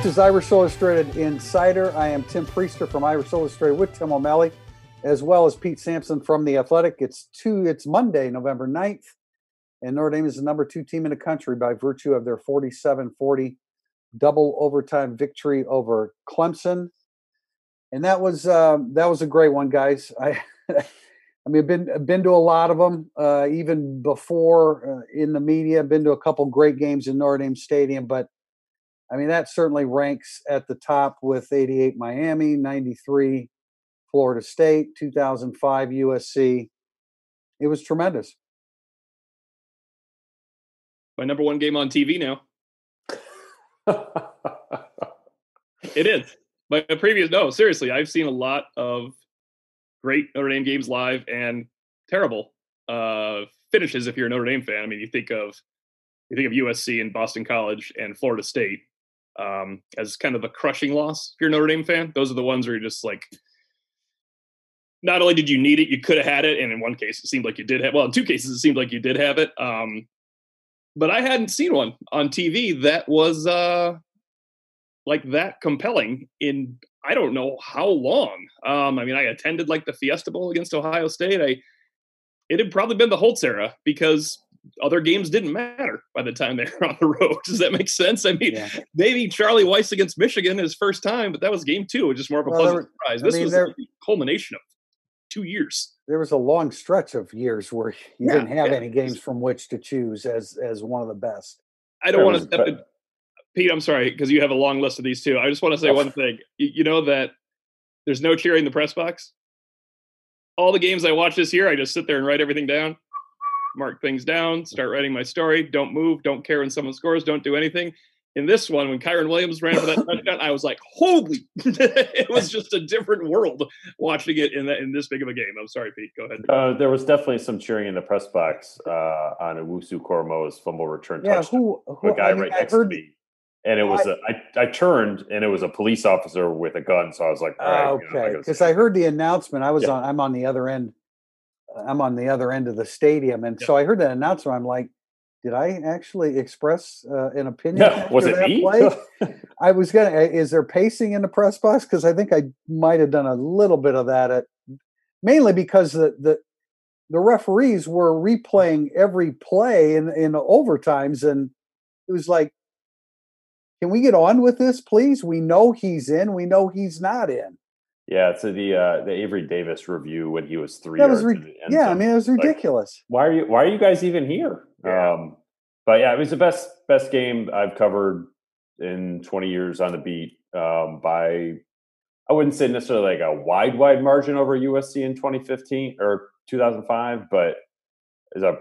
This is Irish Illustrated Insider. I am Tim Prister from Irish Illustrated with Tim O'Malley, as well as Pete Sampson from The Athletic. It's two. It's Monday, November 9th, and Notre Dame is the number two team in the country by virtue of their 47-40 double overtime victory over Clemson. And that was uh, that was a great one, guys. I I mean, I've been been to a lot of them, uh, even before uh, in the media. I've been to a couple great games in Notre Dame Stadium, but I mean that certainly ranks at the top with 88 Miami, 93 Florida State, 2005 USC. It was tremendous. My number one game on TV now. it is. My previous no, seriously, I've seen a lot of great Notre Dame games live and terrible uh, finishes if you're a Notre Dame fan. I mean, you think of you think of USC and Boston College and Florida State um, as kind of a crushing loss. If you're a Notre Dame fan, those are the ones where you're just like, not only did you need it, you could have had it, and in one case it seemed like you did have. Well, in two cases it seemed like you did have it. Um, but I hadn't seen one on TV that was uh, like that compelling in I don't know how long. Um, I mean, I attended like the Fiesta Bowl against Ohio State. I it had probably been the Holtz era because other games didn't matter by the time they were on the road. Does that make sense? I mean, yeah. maybe Charlie Weis against Michigan his first time, but that was game two, which is more of a well, pleasant surprise. This mean, was there, the culmination of two years. There was a long stretch of years where you yeah, didn't have yeah. any games from which to choose as as one of the best. I don't want to step Pete, I'm sorry because you have a long list of these too. I just want to say one thing. You, you, know that there's no cheering in the press box. All the games I watch this year, I just sit there and write everything down, mark things down, start writing my story. Don't move. Don't care when someone scores. Don't do anything. In this one, when Kyren Williams ran for that touchdown, I was like, "Holy!" it was just a different world watching it in that in this big of a game. I'm sorry, Pete. Go ahead. Uh, there was definitely some cheering in the press box uh, on Owusu-Koramoah's fumble return yeah, touchdown. Who, who, a guy I mean, right next heard, to me and it was a, I, I turned and it was a police officer with a gun so i was like okay because you know, I, I, heard the announcement i was yeah. on i'm on the other end i'm on the other end of the stadium and yeah. so i heard that announcer. i'm like did i actually express uh, an opinion yeah. was it me i was gonna is there pacing in the press box because i think i might have done a little bit of that at mainly because the the the referees were replaying every play in in overtimes and it was like can we get on with this, please? We know he's in. We know he's not in. Yeah, so the uh, the Avery Davis review when he was three. That was re- yeah, I mean it was ridiculous. Like, why are you Why are you guys even here? Yeah. Um, but yeah, it was the best best game I've covered in 20 years on the beat. Um, by I wouldn't say necessarily like a wide wide margin over USC in 2015 or 2005, but there's a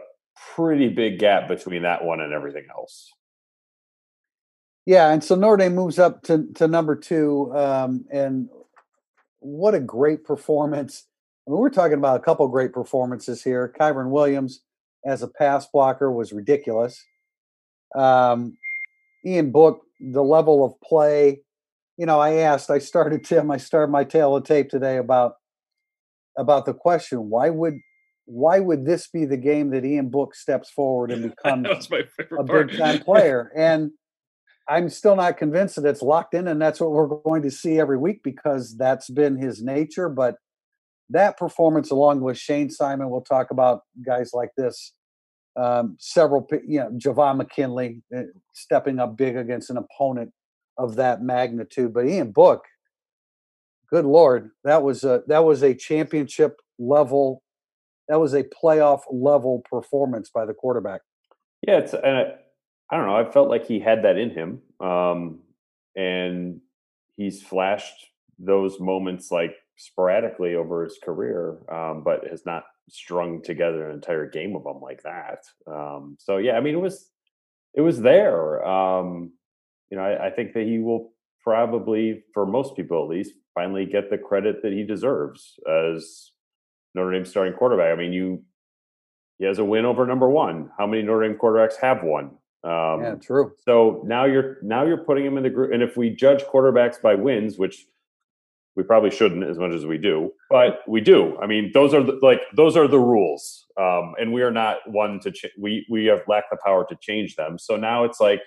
pretty big gap between that one and everything else. Yeah, and so Notre Dame moves up to, to number two. Um, and what a great performance. I mean, we're talking about a couple great performances here. Kyren Williams as a pass blocker was ridiculous. Um, Ian Book, the level of play. You know, I asked, I started Tim, I started my tale of tape today about about the question, why would why would this be the game that Ian Book steps forward and becomes a big time player? And I'm still not convinced that it's locked in, and that's what we're going to see every week because that's been his nature. But that performance, along with Shayne Simon, we'll talk about guys like this. Um, several, you know, Javon McKinley uh, stepping up big against an opponent of that magnitude. But Ian Book, good lord, that was a that was a championship level, that was a playoff level performance by the quarterback. Yeah, it's and I don't know. I felt like he had that in him, um, and he's flashed those moments like sporadically over his career, um, but has not strung together an entire game of them like that. Um, so yeah, I mean, it was it was there. Um, you know, I, I think that he will probably, for most people at least, finally get the credit that he deserves as Notre Dame starting quarterback. I mean, you he has a win over number one. How many Notre Dame quarterbacks have one? Um, yeah, true. So now you're now you're putting him in the group, and if we judge quarterbacks by wins, which we probably shouldn't as much as we do, but we do. I mean, those are the, like those are the rules, um, and we are not one to ch- we we have lack the power to change them. So now it's like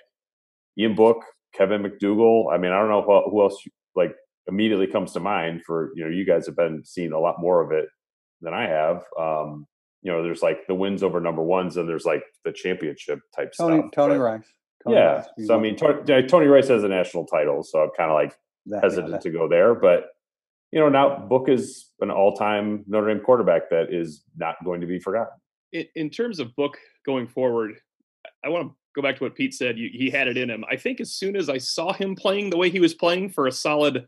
Ian Book Kevin McDougal. I mean, I don't know who, who else like immediately comes to mind for you know you guys have been seeing a lot more of it than I have. Um, you know, there's like the wins over number ones, and there's like the championship type Tony, stuff. Tony but, Rice. Tony yeah. Rice. So I mean, Tony, Tony Rice has a national title, so I'm kind of like That- yeah, hesitant that- to go there. But you know, now Book is an all-time Notre Dame quarterback that is not going to be forgotten. in, in terms of book going forward, I want to go back to what Pete said. You, he had it in him. I think as soon as I saw him playing the way he was playing for a solid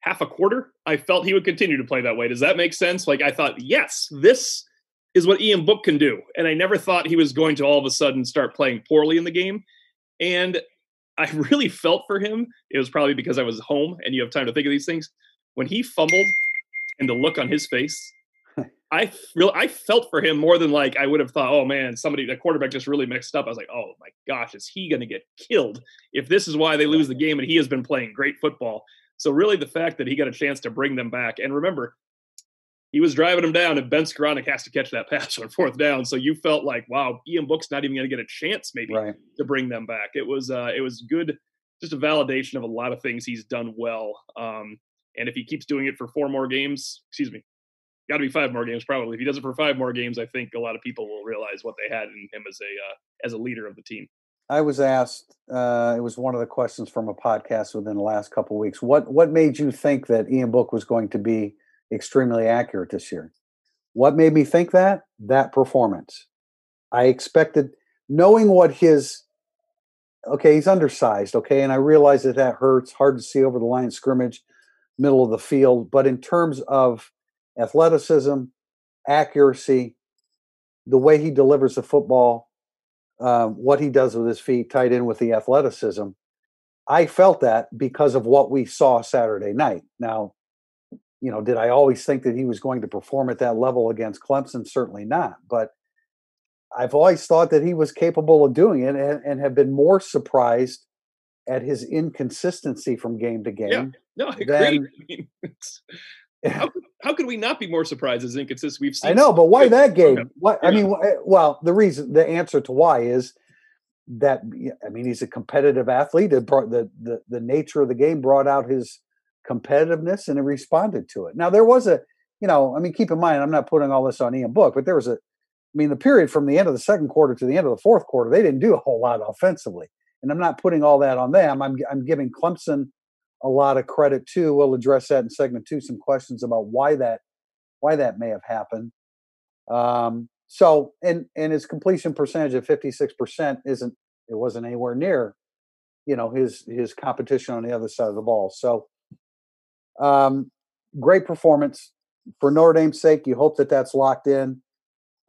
half a quarter, I felt he would continue to play that way. Does that make sense? Like I thought, yes, this is what Ian Book can do, and I never thought he was going to all of a sudden start playing poorly in the game. And I really felt for him. It was probably because I was home and you have time to think of these things. When he fumbled and the look on his face, I real I felt for him more than like I would have thought, oh man, somebody the quarterback just really mixed up. I was like, oh my gosh, is he gonna get killed if this is why they lose the game and he has been playing great football. So really the fact that he got a chance to bring them back, and remember, he was driving them down, and Ben Skowronek has to catch that pass on fourth down. So you felt like, wow, Ian Book's not even gonna get a chance maybe Right. to bring them back. It was uh, it was good, just a validation of a lot of things he's done well. Um, and if he keeps doing it for four more games, excuse me, got to be five more games probably. If he does it for five more games, I think a lot of people will realize what they had in him as a uh, as a leader of the team. I was asked. Uh, it was one of the questions from a podcast within the last couple of weeks. What what made you think that Ian Book was going to be extremely accurate this year? What made me think that? That performance. I expected, knowing what his. Okay, he's undersized. Okay, and I realize that that hurts. Hard to see over the line of scrimmage, middle of the field. But in terms of athleticism, accuracy, the way he delivers the football, um, what he does with his feet tied in with the athleticism. I felt that because of what we saw Saturday night. Now, you know, did I always think that he was going to perform at that level against Clemson? Certainly not. But I've always thought that he was capable of doing it and, and have been more surprised at his inconsistency from game to game. Yeah. No, I agree. I mean, how, could, how could we not be more surprised as inconsistent? We've seen I know, but why that game? What I mean, eh, well, the reason, the answer to why is that I mean, he's a competitive athlete. It brought the the the nature of the game brought out his competitiveness, and it responded to it. Now there was a, you know, I mean, keep in mind, I'm not putting all this on Ian Book, but there was a, I mean, the period from the end of the second quarter to the end of the fourth quarter, they didn't do a whole lot offensively, and I'm not putting all that on them. I'm I'm giving Clemson a lot of credit too. We'll address that in segment two. Some questions about why that why that may have happened. Um, so and and his completion percentage of 56% isn't it wasn't anywhere near you know his his competition on the other side of the ball. So um great performance for Notre Dame's sake. You hope that that's locked in.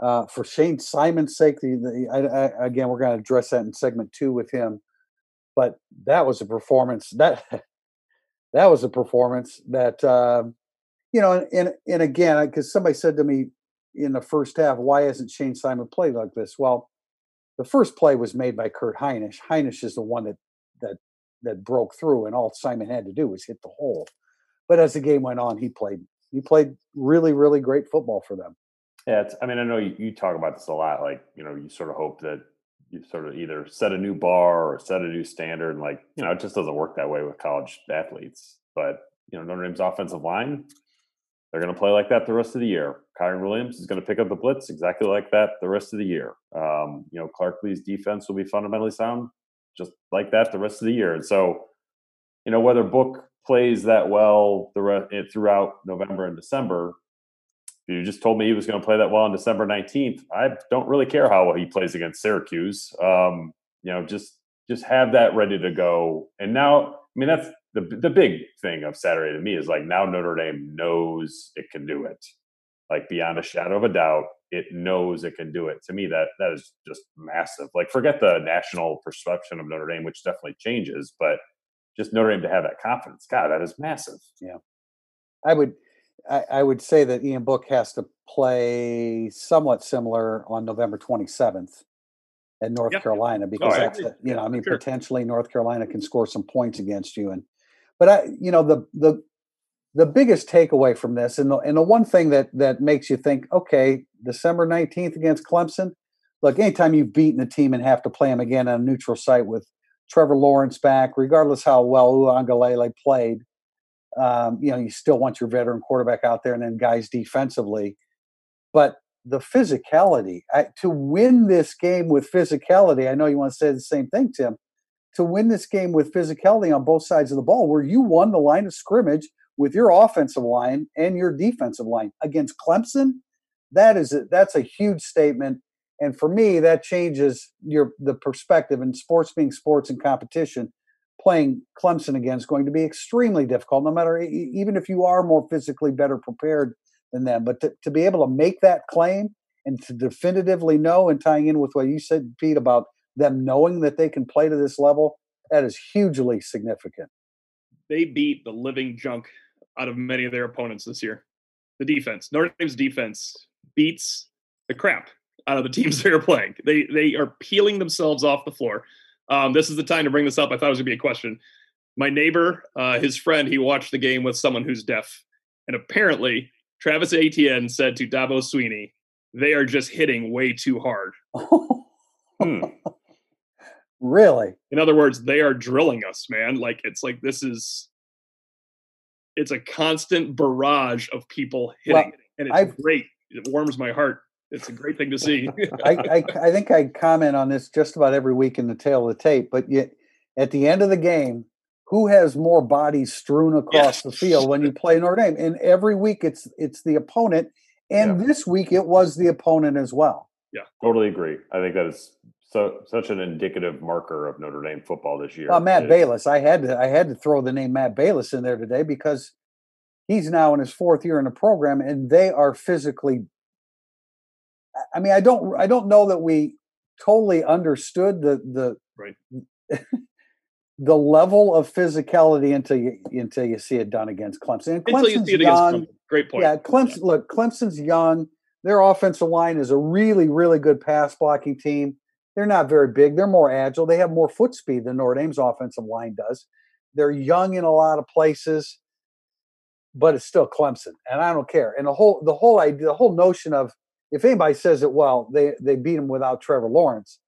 Uh, for Shayne Simon's sake, the, the I, I, again we're going to address that in segment two with him. But that was a performance that that was a performance that um, you know, and and, and again, because somebody said to me in the first half, why hasn't Shayne Simon played like this? Well, the first play was made by Kurt Hinish. Hinish is the one that that that broke through, and all Simon had to do was hit the hole. But as the game went on, he played he played really really great football for them. Yeah, it's, I mean, I know you, you talk about this a lot. Like, you know, you sort of hope that you sort of either set a new bar or set a new standard. And like, you know, it just doesn't work that way with college athletes. But you know, Notre Dame's offensive line, they're going to play like that the rest of the year. Kyren Williams is going to pick up the blitz exactly like that the rest of the year. Um, you know, Clark Lea's defense will be fundamentally sound just like that the rest of the year. And so, you know, whether Book plays that well the re- throughout November and December, if you just told me he was going to play that well on December 19th, I don't really care how well he plays against Syracuse. Um, you know, just just have that ready to go. And now, I mean, that's the the big thing of Saturday to me is like now Notre Dame knows it can do it, like beyond a shadow of a doubt, it knows it can do it. To me, that that is just massive. Like, forget the national perception of Notre Dame, which definitely changes, but just Notre Dame to have that confidence, God, that is massive. Yeah, I would I, I would say that Ian Book has to play somewhat similar on November 27th at North Yeah. Carolina because I that's you know I mean Sure. potentially North Carolina can score some points against you and but I you know the the the biggest takeaway from this and the, and the one thing that that makes you think okay December 19th against Clemson look anytime you've beaten a team and have to play them again on a neutral site with Trevor Lawrence back, regardless how well Uiagalelei played. Um, you know, you still want your veteran quarterback out there, and then guys defensively. But the physicality I, to win this game with physicality. I know you want to say the same thing, Tim. To win this game with physicality on both sides of the ball, where you won the line of scrimmage with your offensive line and your defensive line against Clemson, that is a, that's a huge statement. And for me, that changes your the perspective. And sports being sports and competition, playing Clemson again is going to be extremely difficult. No matter even if you are more physically better prepared than them. But to, to be able to make that claim and to definitively know and tying in with what you said, Pete, about them knowing that they can play to this level, that is hugely significant. They beat the living junk out of many of their opponents this year. The defense, Notre Dame's defense, beats the crap out of the teams they are playing. They they are peeling themselves off the floor. Um, this is the time to bring this up. I thought it was gonna be a question. My neighbor, uh, his friend, he watched the game with someone who's deaf, and apparently Travis Etienne said to Dabo Swinney, they are just hitting way too hard. hmm. Really? In other words, they are drilling us, man. Like it's like this is it's a constant barrage of people hitting. Well, and it's I've, great. It warms my heart. It's a great thing to see. I, I, I think I comment on this just about every week in the tail of the tape, but yet at the end of the game, who has more bodies strewn across yes. the field when you play Notre Dame? And every week it's it's the opponent, and yeah. this week it was the opponent as well. Yeah, totally agree. I think that is so such an indicative marker of Notre Dame football this year. Well, Matt it, Balis, I had to I had to throw the name Matt Balis in there today because he's now in his fourth year in the program, and they are physically. I mean, I don't I don't know that we totally understood the the right. the level of physicality until you until you see it done against Clemson. And Clemson's young. Great point. Yeah, Clemson. Yeah. Look, Clemson's young. Their offensive line is a really, really good pass blocking team. They're not very big. They're more agile. They have more foot speed than Notre Dame's offensive line does. They're young in a lot of places, but it's still Clemson, and I don't care. And the whole the whole idea, the whole notion of if anybody says it, well, they they beat them without Trevor Lawrence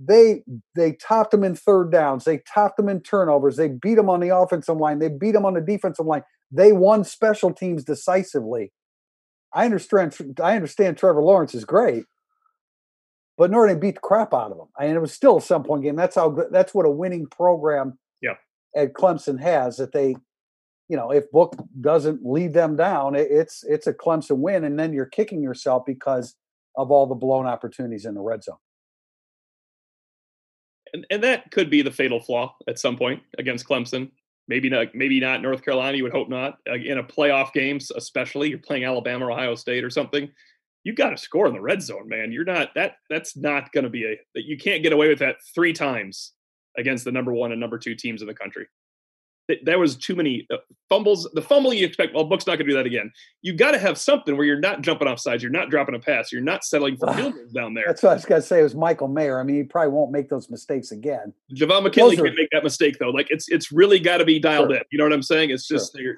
they they topped them in third downs. They topped them in turnovers. They beat them on the offensive line. They beat them on the defensive line. They won special teams decisively. I understand. I understand. Trevor Lawrence is great, but Notre Dame beat the crap out of them. I and mean, it was still a some point game. That's how. That's what a winning program. Yeah. At Clemson has that they, you know, if Book doesn't lead them down, it's it's a Clemson win, and then you're kicking yourself because of all the blown opportunities in the red zone and, and that could be the fatal flaw at some point against Clemson. Maybe not. Maybe not North Carolina. You would hope not. Uh, in a playoff games, especially you're playing Alabama or Ohio State or something. You got to score in the red zone, man. You're not that. That's not going to be a. You can't get away with that three times against the number one and number two teams in the country there was too many uh, fumbles. The fumble you expect, well, Book's not going to do that again. You got to have something where you're not jumping off sides, you're not dropping a pass, you're not settling for field goals down there. That's what I was going to say. It was Michael Mayer. I mean, he probably won't make those mistakes again. Javon McKinley are, can make that mistake though. Like it's it's really got to be dialed sure. in. You know what I'm saying? It's just sure.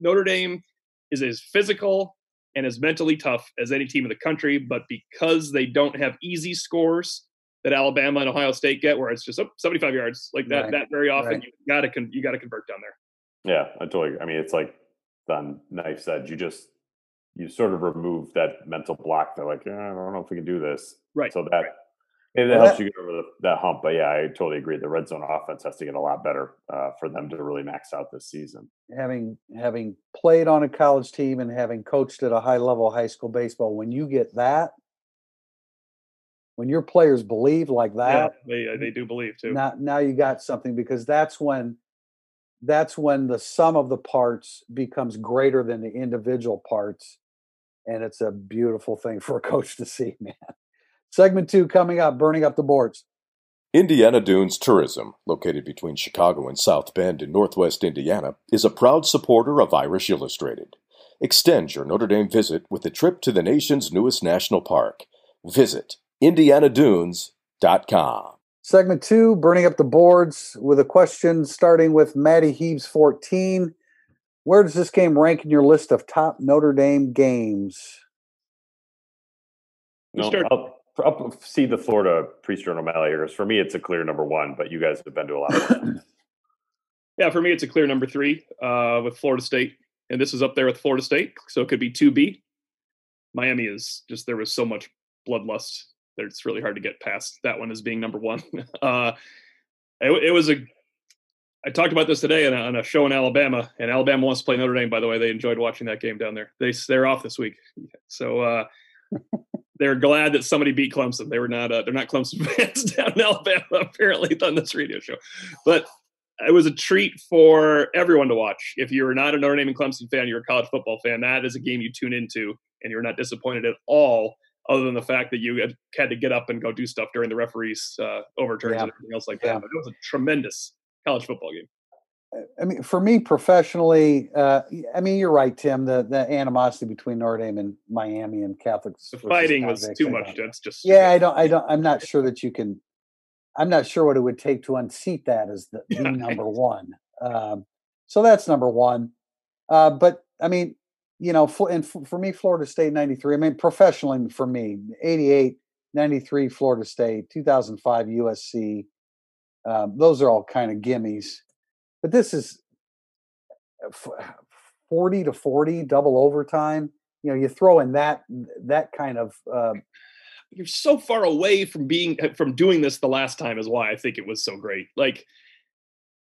Notre Dame is as physical and as mentally tough as any team in the country, but because they don't have easy scores that Alabama and Ohio State get, where it's just oh, 75 yards like that. Right. That very often right. you got to con- you got to convert down there. Yeah, I totally. I mean, it's like Don Knife said. You just you sort of remove that mental block. They're like, yeah, I don't know if we can do this. Right. So that. Right. Maybe that well, helps that, you get over the, that hump, but yeah, I totally agree. The red zone offense has to get a lot better uh, for them to really max out this season. Having having played on a college team and having coached at a high level high school baseball, when you get that, when your players believe like that, yeah, they uh, they do believe too. Now now you got something because that's when that's when the sum of the parts becomes greater than the individual parts and it's a beautiful thing for a coach to see, man. Segment 2 coming up, burning up the boards. Indiana Dunes Tourism, located between Chicago and South Bend in northwest Indiana, is a proud supporter of Irish Illustrated. Extend your Notre Dame visit with a trip to the nation's newest national park. Visit indianadunes.com. Segment two, burning up the boards with a question starting with Maddie Heaves 14. Where does this game rank in your list of top Notre Dame games? No, I'll, I'll see the Florida Prister and O'Malley here. For me, it's a clear number one, but you guys have been to a lot of yeah, for me, it's a clear number three uh, with Florida State. And this is up there with Florida State. So it could be 2B. Miami is just, there was so much bloodlust that it's really hard to get past that one as being number one. uh, it, it was a I talked about this today on a, on a, show in Alabama, and Alabama wants to play Notre Dame. By the way, they enjoyed watching that game down there. They they're off this week, so uh, they're glad that somebody beat Clemson. They were not uh, they're not Clemson fans down in Alabama apparently on this radio show, but it was a treat for everyone to watch. If you're not a Notre Dame and Clemson fan, you're a college football fan. That is a game you tune into, and you're not disappointed at all. Other than the fact that you had, had to get up and go do stuff during the referees uh, overturns yeah. and everything else like that, but it was a tremendous college football game. I mean, for me professionally, uh, I mean, you're right, Tim. The the animosity between Notre Dame and Miami and Catholics. The fighting was too much. That's just yeah. I don't. I don't. I'm not sure that you can. I'm not sure what it would take to unseat that as the, the number one. Um, so that's number one. Uh, but I mean, you know, and for, for me, Florida State '93. I mean, professionally for me, '88, '93, Florida State, 2005, USC. Um, those are all kind of gimmies but this is uh, 40 to 40 double overtime you know you throw in that that kind of uh, you're so far away from being uh, from doing this the last time is why i think it was so great like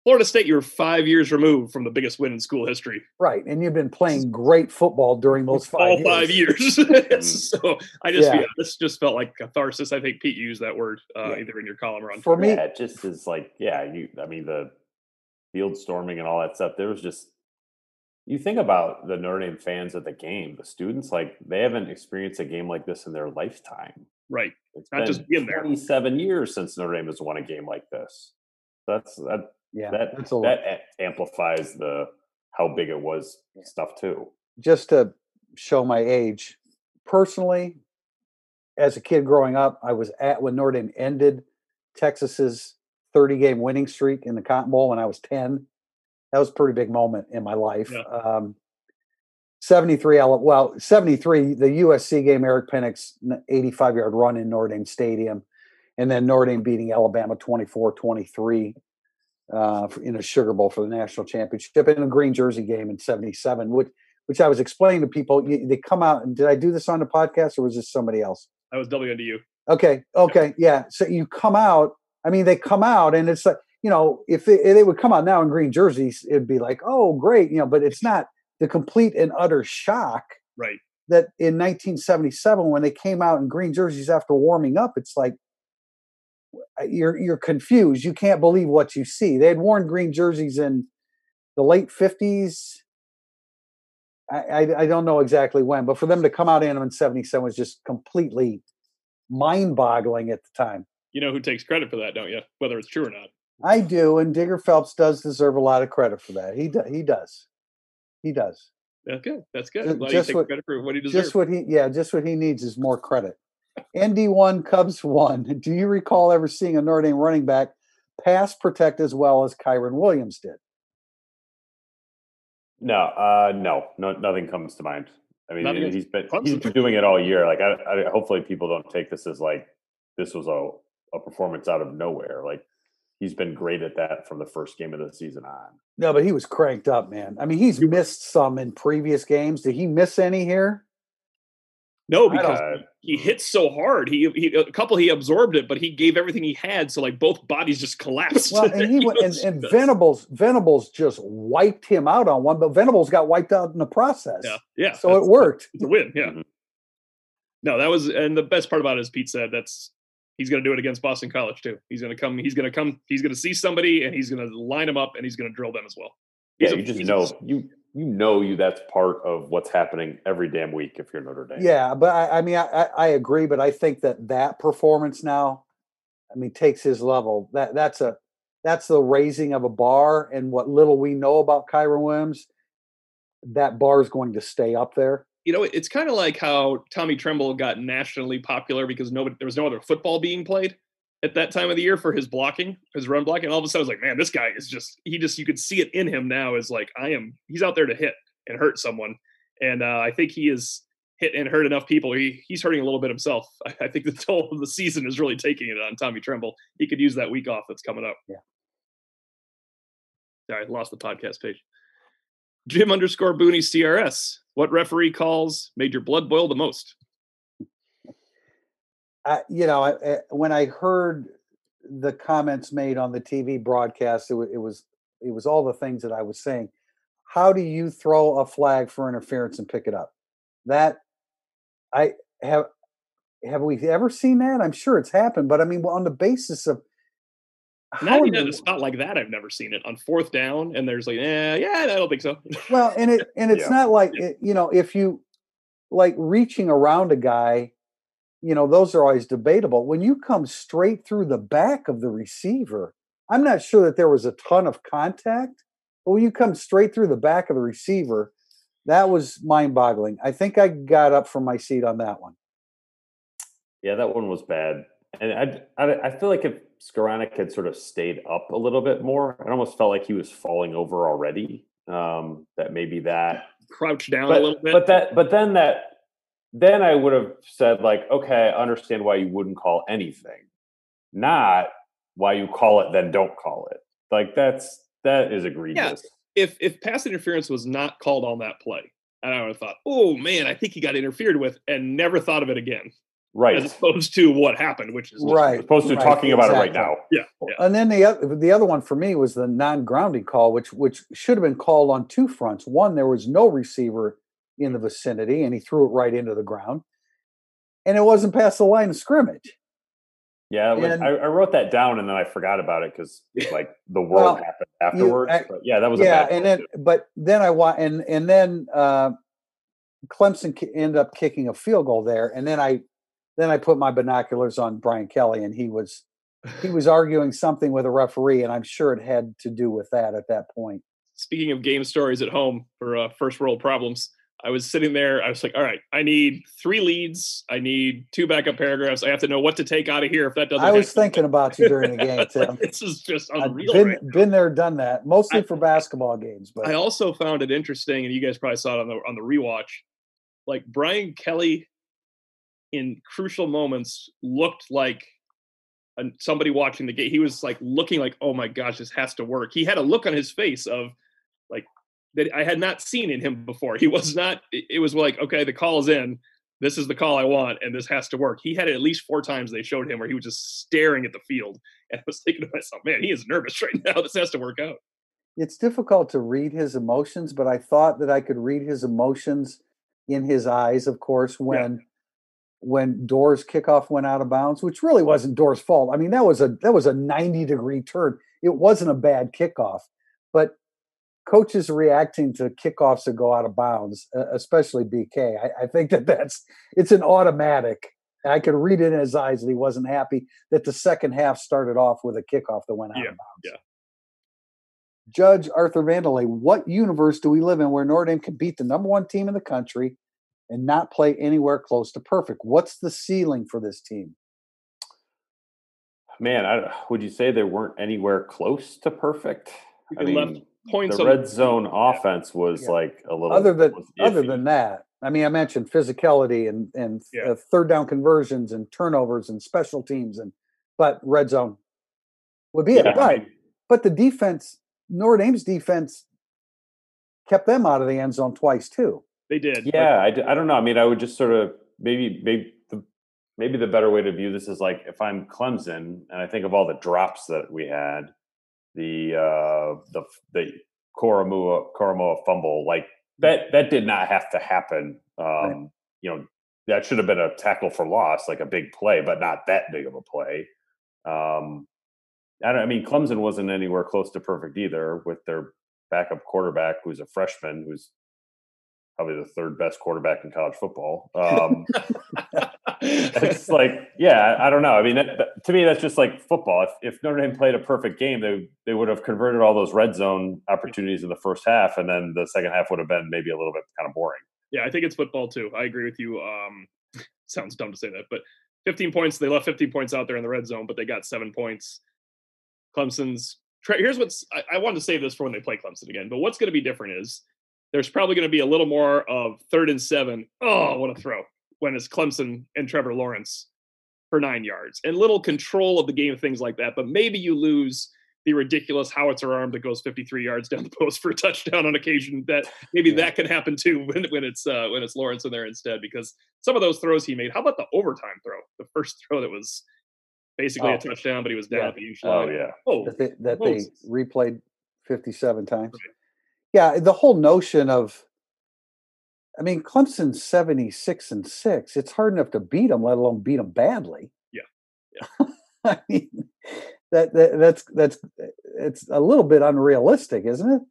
Florida State, you're five years removed from the biggest win in school history. Right. And you've been playing great football during those five All years. five years. Mm. so I just, yeah. yeah. this just felt like catharsis. I think Pete used that word uh, yeah. either in your column or on For me, yeah, it just is like, yeah, you, I mean, the, field storming and all that stuff. There was just you think about the Notre Dame fans at the game, the students, like they haven't experienced a game like this in their lifetime. Right. It's not just being there. 27 years since Notre Dame has won a game like this. That's that. Yeah, that that's that amplifies the how big it was yeah. stuff too. Just to show my age, personally, as a kid growing up, I was at when Notre Dame ended Texas's 30 game winning streak in the Cotton Bowl when I was 10. That was a pretty big moment in my life. Yeah. Um, 73, well, 73, the USC game, Eric Penick, 85 yard run in Notre Dame Stadium. And then Notre Dame beating Alabama 24 23 uh, in a Sugar Bowl for the national championship in a green jersey game in 77, which, which I was explaining to people. They come out, and did I do this on the podcast or was this somebody else? That was WNDU. Okay. Okay. Yeah. So you come out I mean, they come out and it's like, you know, if they, if they would come out now in green jerseys, it'd be like, oh, great, you know, but it's not the complete and utter shock. Right. That in 1977, when they came out in green jerseys after warming up, it's like, you're you're confused. You can't believe what you see. They had worn green jerseys in the late 50s. I, I, I don't know exactly when, but for them to come out in them in 77 was just completely mind boggling at the time you know who takes credit for that, don't you? Whether it's true or not. I do, and Digger Phelps does deserve a lot of credit for that. He do, he does, he does. That's good. That's good. Glad just what, credit for what he deserves. Just what he, yeah, just what he needs is more credit. ND one, Cubs one. Do you recall ever seeing a Notre Dame running back pass protect as well as Kyren Williams did? No, uh, no, no, nothing comes to mind. I mean, he's been he's been doing it all year. Like, I, I, hopefully people don't take this as like this was a a performance out of nowhere. Like he's been great at that from the first game of the season on. No, but he was cranked up, man. I mean, he's missed some in previous games. Did he miss any here? No, because he hit so hard. He, he a couple he absorbed it, but he gave everything he had. So like both bodies just collapsed. Well, and he went and, and Venables Venables just wiped him out on one, but Venables got wiped out in the process. Yeah, yeah. So it worked. It's a win. Yeah. Mm-hmm. No, that was and the best part about it is Pete said that's he's going to do it against Boston College too. He's going to come. He's going to come. He's going to see somebody and he's going to line them up and he's going to drill them as well. He's yeah, a, you just know a, you you know you that's part of what's happening every damn week if you're Notre Dame. Yeah, but I, I mean I, I agree, but I think that that performance now, I mean, takes his level. That that's a that's the raising of a bar, and what little we know about Kyren Williams, that bar is going to stay up there you know, it's kind of like how Tommy Tremble got nationally popular because nobody there was no other football being played at that time of the year for his blocking, his run blocking. And all of a sudden, I was like, man, this guy is just he just you could see it in him now. Is like I am he's out there to hit and hurt someone, and uh, I think he is hit and hurt enough people. He he's hurting a little bit himself. I, I think the toll of the season is really taking it on Tommy Tremble. He could use that week off that's coming up. Yeah. Sorry, I lost the podcast page. Jim underscore Booney CRS. What referee calls made your blood boil the most? I, you know, I, I, when I heard the comments made on the TV broadcast, it, it was it was all the things that I was saying. How do you throw a flag for interference and pick it up? That I have have we ever seen that? I'm sure it's happened, but I mean, on the basis of Not even in a spot like that, I've never seen it on fourth down, and there's like, eh, yeah, I don't think so. well, and it and it's Yeah. not like Yeah. it, you know if you like reaching around a guy, you know those are always debatable. When you come straight through the back of the receiver, I'm not sure that there was a ton of contact, but when you come straight through the back of the receiver, that was mind-boggling. I think I got up from my seat on that one. Yeah, that one was bad. And I, I, I feel like if Skowronek had sort of stayed up a little bit more, it almost felt like he was falling over already. Um, that maybe that, Crouch down but, a little bit. but that, but then that, then I would have said like, okay, I understand why you wouldn't call anything, not why you call it, then don't call it. Like that's that is egregious. Yeah. if if pass interference was not called on that play, and I would have thought, oh man, I think he got interfered with, and never thought of it again, Right. as opposed to what happened, which is Right. As opposed to Right, talking about it right now. Yeah, yeah. And then the other the other one for me was the non-grounding call, which which should have been called on two fronts. One, there was no receiver in the vicinity, and he threw it right into the ground, and it wasn't past the line of scrimmage. Yeah, was- And- I, I wrote that down and then I forgot about it because like the world Well, happened afterwards. I- but yeah, that was a yeah, bad and then too. but then I want and and then uh, Clemson ki- ended up kicking a field goal there, and then I then I put my binoculars on Brian Kelly, and he was he was arguing something with a referee, and I'm sure it had to do with that at that point. Speaking of game stories at home for uh, first world problems, I was sitting there. I was like, all right, I need three leads. I need two backup paragraphs. I have to know what to take out of here if that doesn't. I was happen. thinking about you during the game, Tim. this is just I've unreal. been right been there, done that, mostly I- for basketball games. But I also found it interesting, and you guys probably saw it on the on the rewatch. Like Brian Kelly, in crucial moments, looked like somebody watching the game. He was like looking like, "Oh my gosh, this has to work." He had a look on his face of like that I had not seen in him before. He was not. It was like, okay, the call is in. This is the call I want, and this has to work. He had it at least four times they showed him where he was just staring at the field, and I was thinking to myself, "Man, he is nervous right now. This has to work out." it's difficult to read his emotions. But I thought that I could read his emotions in his eyes, of course, when when Doors kickoff went out of bounds, which really wasn't Doors' fault. I mean, that was a that was a 90 degree turn. It wasn't a bad kickoff, coaches reacting to kickoffs that go out of bounds, uh, especially BK, I, I think that that's it's an automatic. I could read it in his eyes that he wasn't happy that the second half started off with a kickoff that went out Yeah, of bounds. yeah. Judge Arthur Vandelay, what universe do we live in where Notre Dame can beat the number one team in the country and not play anywhere close to perfect? What's the ceiling for this team? Man, I, would you say they weren't anywhere close to perfect? I They left mean, Points the on red zone offense was Yeah. like a little Other than was other than that, I mean, I mentioned physicality and and Yeah. uh, third down conversions and turnovers and special teams and but red zone would be yeah, it. But but the defense, Notre Dame's defense, kept them out of the end zone twice too. They did. but yeah, I, d- I don't know. I mean, I would just sort of maybe maybe the maybe the better way to view this is like if I'm Clemson and I think of all the drops that we had, the uh the the Koramoah Koramoah fumble, like that that did not have to happen. Um, you know, that should have been a tackle for loss, like a big play, but not that big of a play. Um, I don't. I mean, Clemson wasn't anywhere close to perfect either with their backup quarterback, who's a freshman, who's probably the third best quarterback in college football. Um, it's like, yeah, I don't know. I mean, that, that- to me, that's just like football. If, if Notre Dame played a perfect game, they they would have converted all those red zone opportunities in the first half, and then the second half would have been maybe a little bit kind of boring. yeah, I think it's football too. I agree with you. Um, sounds dumb to say that, but 15 points. They left 15 points out there in the red zone, but they got seven points. Clemson's. Here's what's. I, I wanted to save this for when they play Clemson again, but what's going to be different is there's probably going to be a little more of third and seven. Oh, what a throw! When it's Clemson and Trevor Lawrence for nine yards and little control of the game, things like that. But maybe you lose the ridiculous howitzer arm that goes 53 yards down the post for a touchdown on occasion. That maybe yeah. that can happen too when, when it's uh, when it's Lawrence in there instead. Because some of those throws he made. How about the overtime throw? The first throw that was basically oh. a touchdown, but he was down yeah. at the usual. Oh yeah. Oh, that they, that they replayed 57 times. Right. Yeah, the whole notion of I mean, Clemson's 76 and 6. It's hard enough to beat them, let alone beat them badly. Yeah. Yeah. I mean, that, that that's that's eh, it's a little bit unrealistic, isn't it?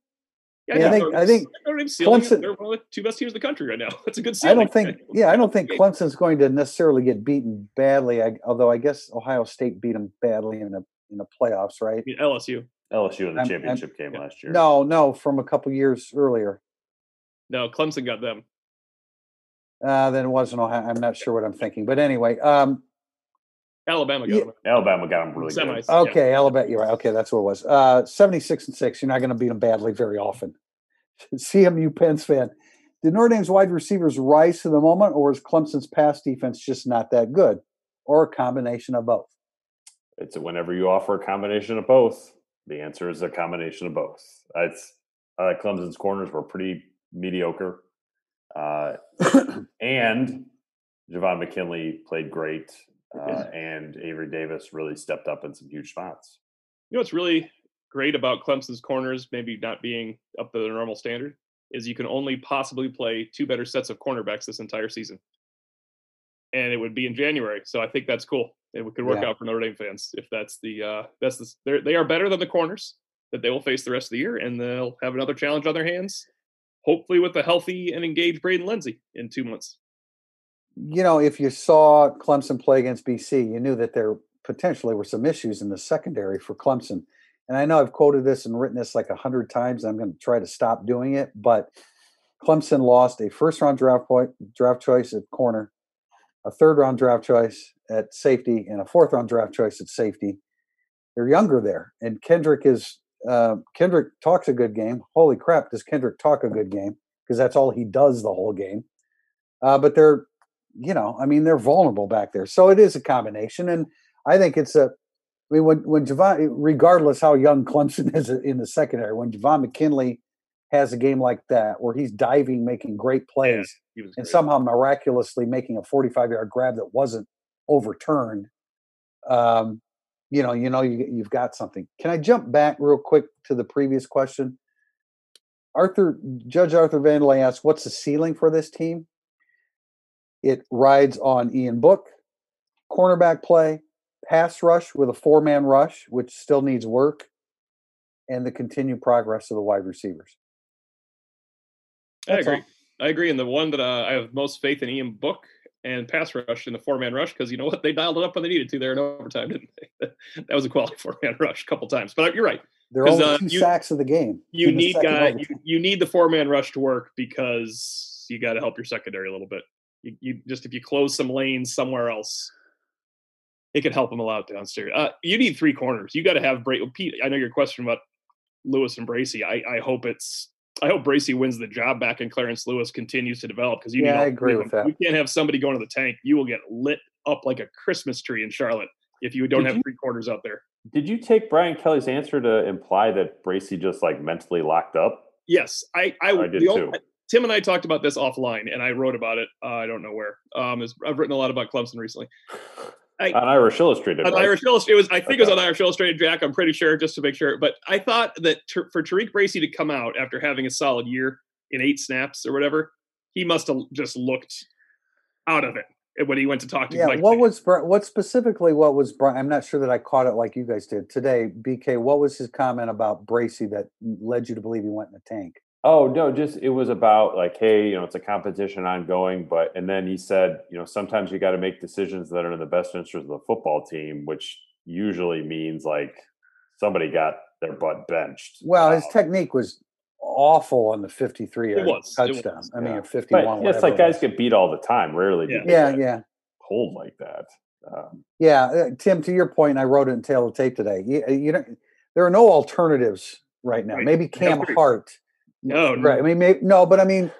Yeah, yeah I think I think Clemson. They're one of the two best teams in the country right now. That's a good. Ceiling. I don't think. Yeah, I don't think Clemson's going to necessarily get beaten badly. I, although I guess Ohio State beat them badly in the in the playoffs, right? I mean, LSU. LSU in the I'm, championship I'm, game last year. No, no, from a couple years earlier. No, Clemson got them. Uh, then it wasn't Ohio. I'm not sure what I'm thinking, but anyway, um, Alabama got yeah. them. Alabama got them really Semis, good. Okay, yeah. Alabama. You're right. Okay, that's what it was. Uh, 76 and six. You're not going to beat them badly very often. CMU Pens fan. Did Notre Dame's wide receivers rise to the moment, or is Clemson's pass defense just not that good, or a combination of both? It's whenever you offer a combination of both. The answer is a combination of both. It's uh, Clemson's corners were pretty mediocre, uh, and Javon McKinley played great uh, and Avery Davis really stepped up in some huge spots. You know what's really great about Clemson's corners, maybe not being up to the normal standard, is you can only possibly play two better sets of cornerbacks this entire season, and it would be in January. So I think that's cool. It could work yeah. out for Notre Dame fans if that's the uh, that's the they are better than the corners that they will face the rest of the year, and they'll have another challenge on their hands. Hopefully, with a healthy and engaged Braden Lenzy in two months you know, if you saw Clemson play against BC, you knew that there potentially were some issues in the secondary for Clemson. And I know I've quoted this and written this like a hundred times. I'm going to try to stop doing it, but Clemson lost a first round draft point, draft choice at corner, a third round draft choice at safety, and a fourth round draft choice at safety. They're younger there, and Kendrick is uh, Kendrick talks a good game. Holy crap, does Kendrick talk a good game? Because that's all he does the whole game. Uh, but they're you know, I mean, they're vulnerable back there. So it is a combination. And I think it's a, I mean, when, when Javon, regardless how young Clemson is in the secondary, when Javon McKinley has a game like that where he's diving, making great plays, yeah, and somehow miraculously making a 45 yard grab that wasn't overturned, um, you know, you know, you, you've got something. Can I jump back real quick to the previous question? Arthur, Judge Arthur Vandelay asked, "What's the ceiling for this team?" It rides on Ian Book, cornerback play, pass rush with a four man rush, which still needs work, and the continued progress of the wide receivers. That's I agree. All. I agree. And the one that uh, I have most faith in Ian Book and pass rush in the four man rush because you know what they dialed it up when they needed to there in overtime, didn't they? that was a quality four man rush a couple times. But you're right. They're only uh, two you, sacks of the game. You need guy. You, you need the four man rush to work because you got to help your secondary a little bit. You, you just if you close some lanes somewhere else, it could help them a lot downstairs. Uh, you need three corners. You got to have Bra- Pete. I know your question about Lewis and Bracy. I, I hope it's. I hope Bracy wins the job back and Clarence Lewis continues to develop because you yeah, need. I agree with that. You can't have somebody going to the tank. You will get lit up like a Christmas tree in Charlotte if you don't did have you, three corners out there. Did you take Brian Kelly's answer to imply that Bracy just like mentally locked up? Yes, I I, I did too. Tim and I talked about this offline, and I wrote about it. Uh, I don't know where. Um, I've written a lot about Clemson recently. I, on Irish Illustrated. On right? Irish Illustrated, was I think okay. it was on Irish Illustrated, Jack. I'm pretty sure, just to make sure. But I thought that ter- for TaRiq Bracy to come out after having a solid year in eight snaps or whatever, he must have just looked out of it when he went to talk to. Yeah, Mike what was what specifically? What was I'm not sure that I caught it like you guys did today. BK, what was his comment about Bracy that led you to believe he went in the tank? Oh no, just it was about like, hey, you know, it's a competition ongoing, but and then he said, you know, sometimes you got to make decisions that are in the best interest of the football team, which usually means like somebody got their butt benched. Well, his technique was awful on the 53 yard touchdown. I mean, yeah. 51. But it's like guys get beat all the time. Rarely, yeah, yeah, yeah. Pulled like that. Um, yeah, uh, Tim. To your point, I wrote it in Tail of Tape today. You, you know, there are no alternatives right now. Right. Maybe Cam Hart No, right. I mean, maybe, no, but I mean,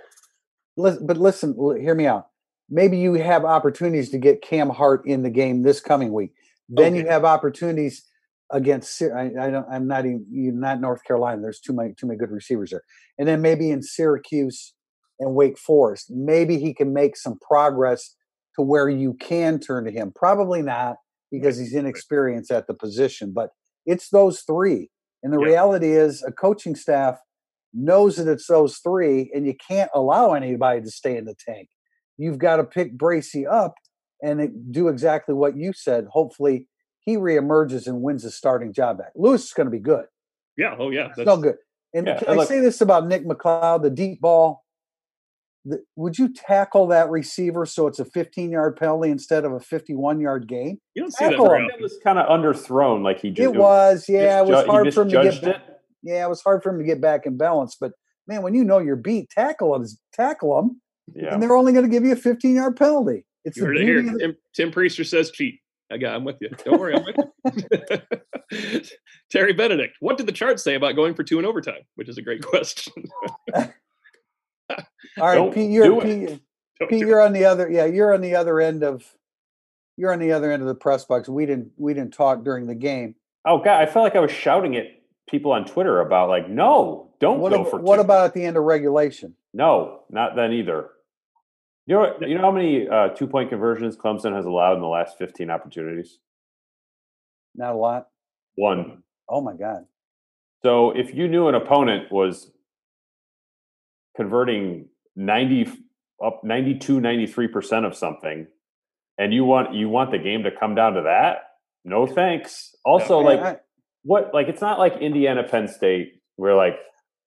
listen, but listen, hear me out. Maybe you have opportunities to get Cam Hart in the game this coming week. Then you have opportunities against. I, I don't. I'm not even. You're not North Carolina. There's too many too many good receivers there. And then maybe in Syracuse and Wake Forest, maybe he can make some progress to where you can turn to him. Probably not because he's inexperienced at the position. But it's those three. And the Yeah. reality is, a coaching staff knows that it's those three, and you can't allow anybody to stay in the tank. You've got to pick Bracy up and do exactly what you said. Hopefully, he reemerges and wins his starting job back. Lewis is going to be good. yeah, oh yeah, It's that's no good. And Yeah, can and I look- say this about Nick McCloud, the deep ball? The, would you tackle that receiver so it's a 15 yard penalty instead of a 51 yard gain? You don't see that tackle very him. It was kind of underthrown, like he just It was, yeah, it was misju- he hard for him to get. it. Yeah, it was hard for him to get back in balance. But man, when you know you're beat, tackle them, tackle them, Yeah, and they're only going to give you a 15 yard penalty. It's You the heard it beauty here. of Tim, Tim Prister says cheat. I got. I'm with you. Don't worry. I'm with you. Terry Benedict. What did the chart say about going for two in overtime? Which is a great question. All right, Don't Pete, you're Pete, Pete, you're on the other. Yeah, you're on the other end of. You're on the other end of the press box. We didn't. We didn't talk during the game. Oh god, I felt like I was shouting at people on Twitter about like, no, don't What, go ab- for what two. about at the end of regulation? No, not then either. You know, you know how many uh, two point conversions Clemson has allowed in the last fifteen opportunities? Not a lot. One. Oh my God. So if you knew an opponent was converting 90 up 92 93% of something and you want you want the game to come down to that? No thanks. Also Man, like I- what like it's not like Indiana Penn State where like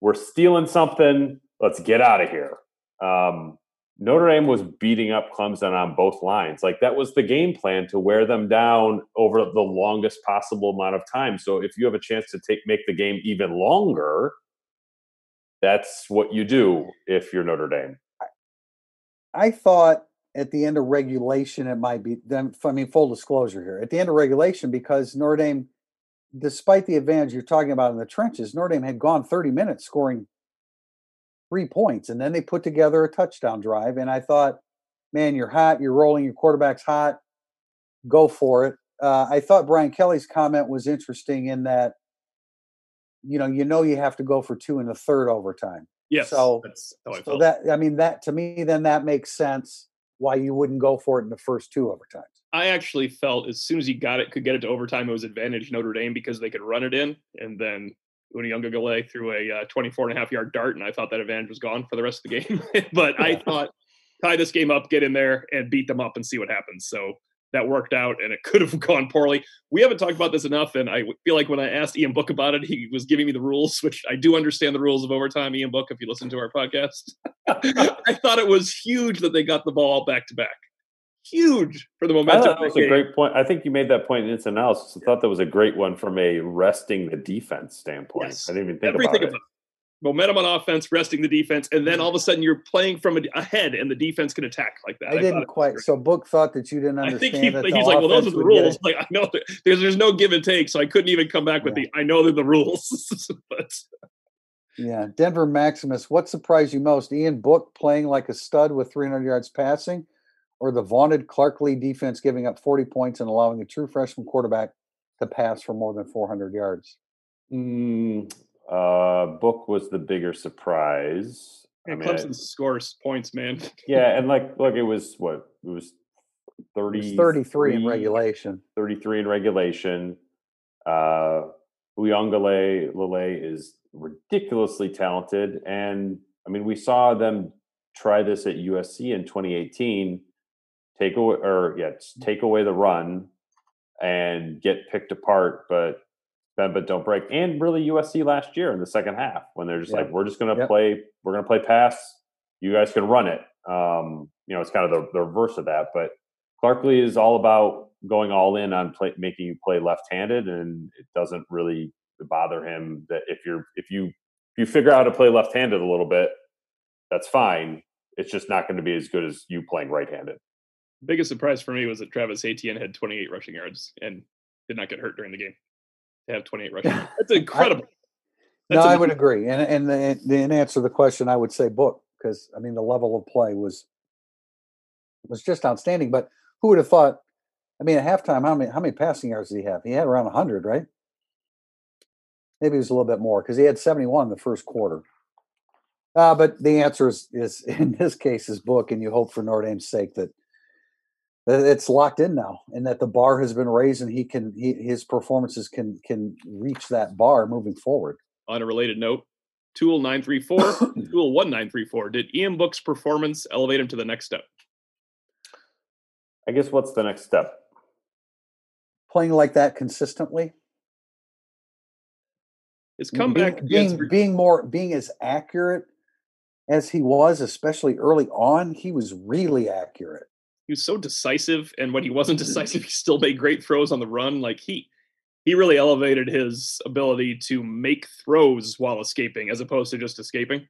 we're stealing something, let's get out of here. Um Notre Dame was beating up Clemson on both lines. Like that was the game plan to wear them down over the longest possible amount of time. So if you have a chance to take make the game even longer, that's what you do if you're Notre Dame. I thought at the end of regulation it might be. I mean, full disclosure here. At the end of regulation, because Notre Dame, despite the advantage you're talking about in the trenches, Notre Dame had gone 30 minutes scoring three points, and then they put together a touchdown drive. And I thought, man, you're hot. You're rolling. Your quarterback's hot. Go for it. Uh, I thought Brian Kelly's comment was interesting in that, you know, you know, you have to go for two in the third overtime. Yes. So- that's how I So that I mean that to me then that makes sense why you wouldn't go for it in the first two overtimes. I actually felt as soon as he got it, could get it to overtime, it was advantage Notre Dame because they could run it in. And then Uiagalelei threw a uh, 24 and a half yard dart, and I thought that advantage was gone for the rest of the game. but I thought tie this game up, get in there, and beat them up and see what happens. So that worked out, and it could have gone poorly. We haven't talked about this enough, and I feel like when I asked Ian Book about it, he was giving me the rules, which I do understand the rules of overtime. Ian Book, if you listen to our podcast, I thought it was huge that they got the ball back to back. Huge for the I momentum. that was the a great point. I think you made that point in its analysis. I thought that was a great one from a resting the defense standpoint. Yes. I didn't even think everything about of it. it. Momentum on offense, resting the defense, and then mm-hmm. all of a sudden you're playing from ahead, and the defense can attack like that. I thought didn't quite. So Book thought that you didn't understand. I think he, that he's like, well, those are the rules. Like I know that there's there's no give and take, so I couldn't even come back with Yeah. the I know they're the rules. but Yeah, Denver Maximus. What surprised you most? Ian Book playing like a stud with 300 yards passing, or the vaunted Clark Lea defense giving up 40 points and allowing a true freshman quarterback to pass for more than 400 yards? Mm, uh, Book was the bigger surprise. I man, mean, I- Clemson scores points, man. yeah, and like, look, it was what it was It was 33 in regulation. 33 in regulation. Uh, Uiagalelei is ridiculously talented, and I mean, we saw them try this at USC in 2018. Take away, or yeah, take away the run and get picked apart, but bend but don't break. And really, USC last year in the second half when they're just Yep. like, we're just going to Yep. play, we're going to play pass. You guys can run it. Um, you know, it's kind of the, the reverse of that, but Clark Lea is all about going all in on play, making you play left-handed, and it doesn't really bother him that if you're if you if you figure out how to play left-handed a little bit, that's fine. It's just not going to be as good as you playing right-handed. Biggest surprise for me was that Travis Etienne had 28 rushing yards and did not get hurt during the game. To have 28 rushing yards, that's incredible. no, I would agree. And and the, the, in answer to the question, I would say book because I mean the level of play was was just outstanding. But who would have thought? I mean, at halftime, how many how many passing yards did he have? He had around hundred, right? Maybe it was a little bit more because he had seventy one in the first quarter. Uh, but the answer is, is in this case is book, and you hope for Notre Dame's sake that it's locked in now, and that the bar has been raised, and he can he, his performances can can reach that bar moving forward. On a related note, Tool nine three four, Tool one nine three four. Did Ian Book's performance elevate him to the next step? I guess what's the next step? Playing like that consistently. His comeback being, being, being more being as accurate as he was, especially early on, he was really accurate. He was so decisive, and when he wasn't mm-hmm. decisive, he still made great throws on the run. Like he he really elevated his ability to make throws while escaping, as opposed to just escaping.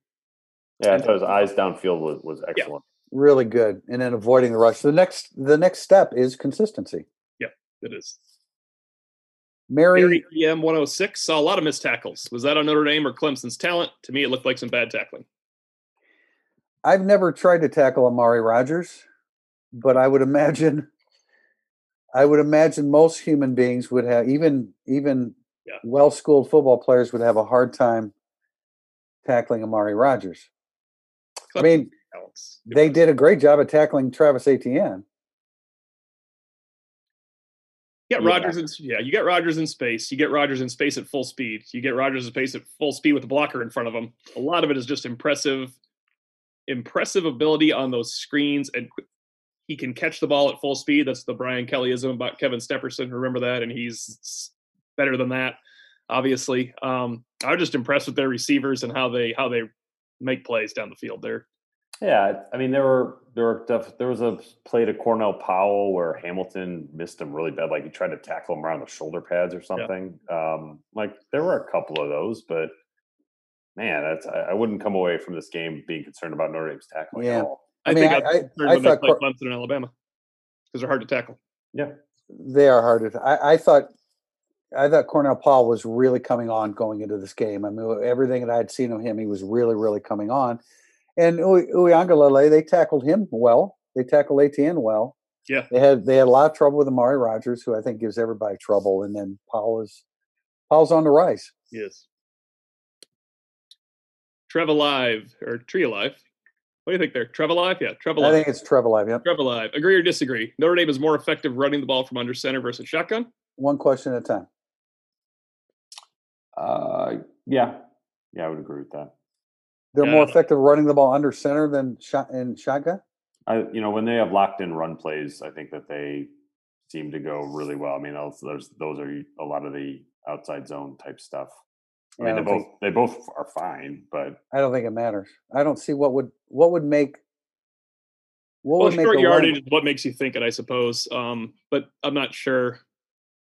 Yeah, I thought his eyes downfield was, was excellent. Yeah. Really good, and then avoiding the rush. The next the next step is consistency. Yeah, it is. Mary, Mary EM 106 saw a lot of missed tackles. Was that on Notre Dame or Clemson's talent? To me, it looked like some bad tackling. I've never tried to tackle Amari Rodgers, but I would imagine I would imagine most human beings would have even even yeah. well schooled football players would have a hard time tackling Amari Rodgers. I mean, they did a great job of tackling Travis Etienne. You get yeah. In yeah, you get Rodgers in space. You get Rodgers in space at full speed. You get Rodgers in space at full speed with a blocker in front of him. A lot of it is just impressive impressive ability on those screens and he can catch the ball at full speed. That's the Brian Kellyism about Kevin Stepherson. Remember that, and he's better than that. Obviously, um, I'm just impressed with their receivers and how they how they make plays down the field there. Yeah, I mean there were there were def- there was a play to Cornell Powell where Hamilton missed him really bad, like he tried to tackle him around the shoulder pads or something. Yeah. Um, like there were a couple of those, but man, that's I, I, wouldn't come away from this game being concerned about Notre Dame's tackling yeah. at all. I, I mean, think I, I, I thought Cor- Clemson and Alabama because they're hard to tackle. Yeah, they are hard to. I, I thought, I thought Cornell Powell was really coming on going into this game. I mean, everything that I had seen of him, he was really, really coming on. And Uiagalelei, they tackled him well. They tackled Etienne well. Yeah, they had they had a lot of trouble with Amari Rodgers, who I think gives everybody trouble. And then Powell is Powell's on the rise. Yes. Trev Alive or Tree Alive. What do you think there? Trev Alive? Yeah, Trev Alive. I think it's Trev Alive, yeah. Trev Alive. Agree or disagree? Notre Dame is more effective running the ball from under center versus shotgun? One question at a time. Uh, yeah. Yeah, I would agree with that. They're yeah. more effective running the ball under center than shot in shotgun? I, you know, when they have locked in run plays, I think that they seem to go really well. I mean, those, those are a lot of the outside zone type stuff. I mean, they both think, they both are fine, but I don't think it matters. I don't see what would what would make what well, would short make yardage is what makes you think it, I suppose. Um, but I'm not sure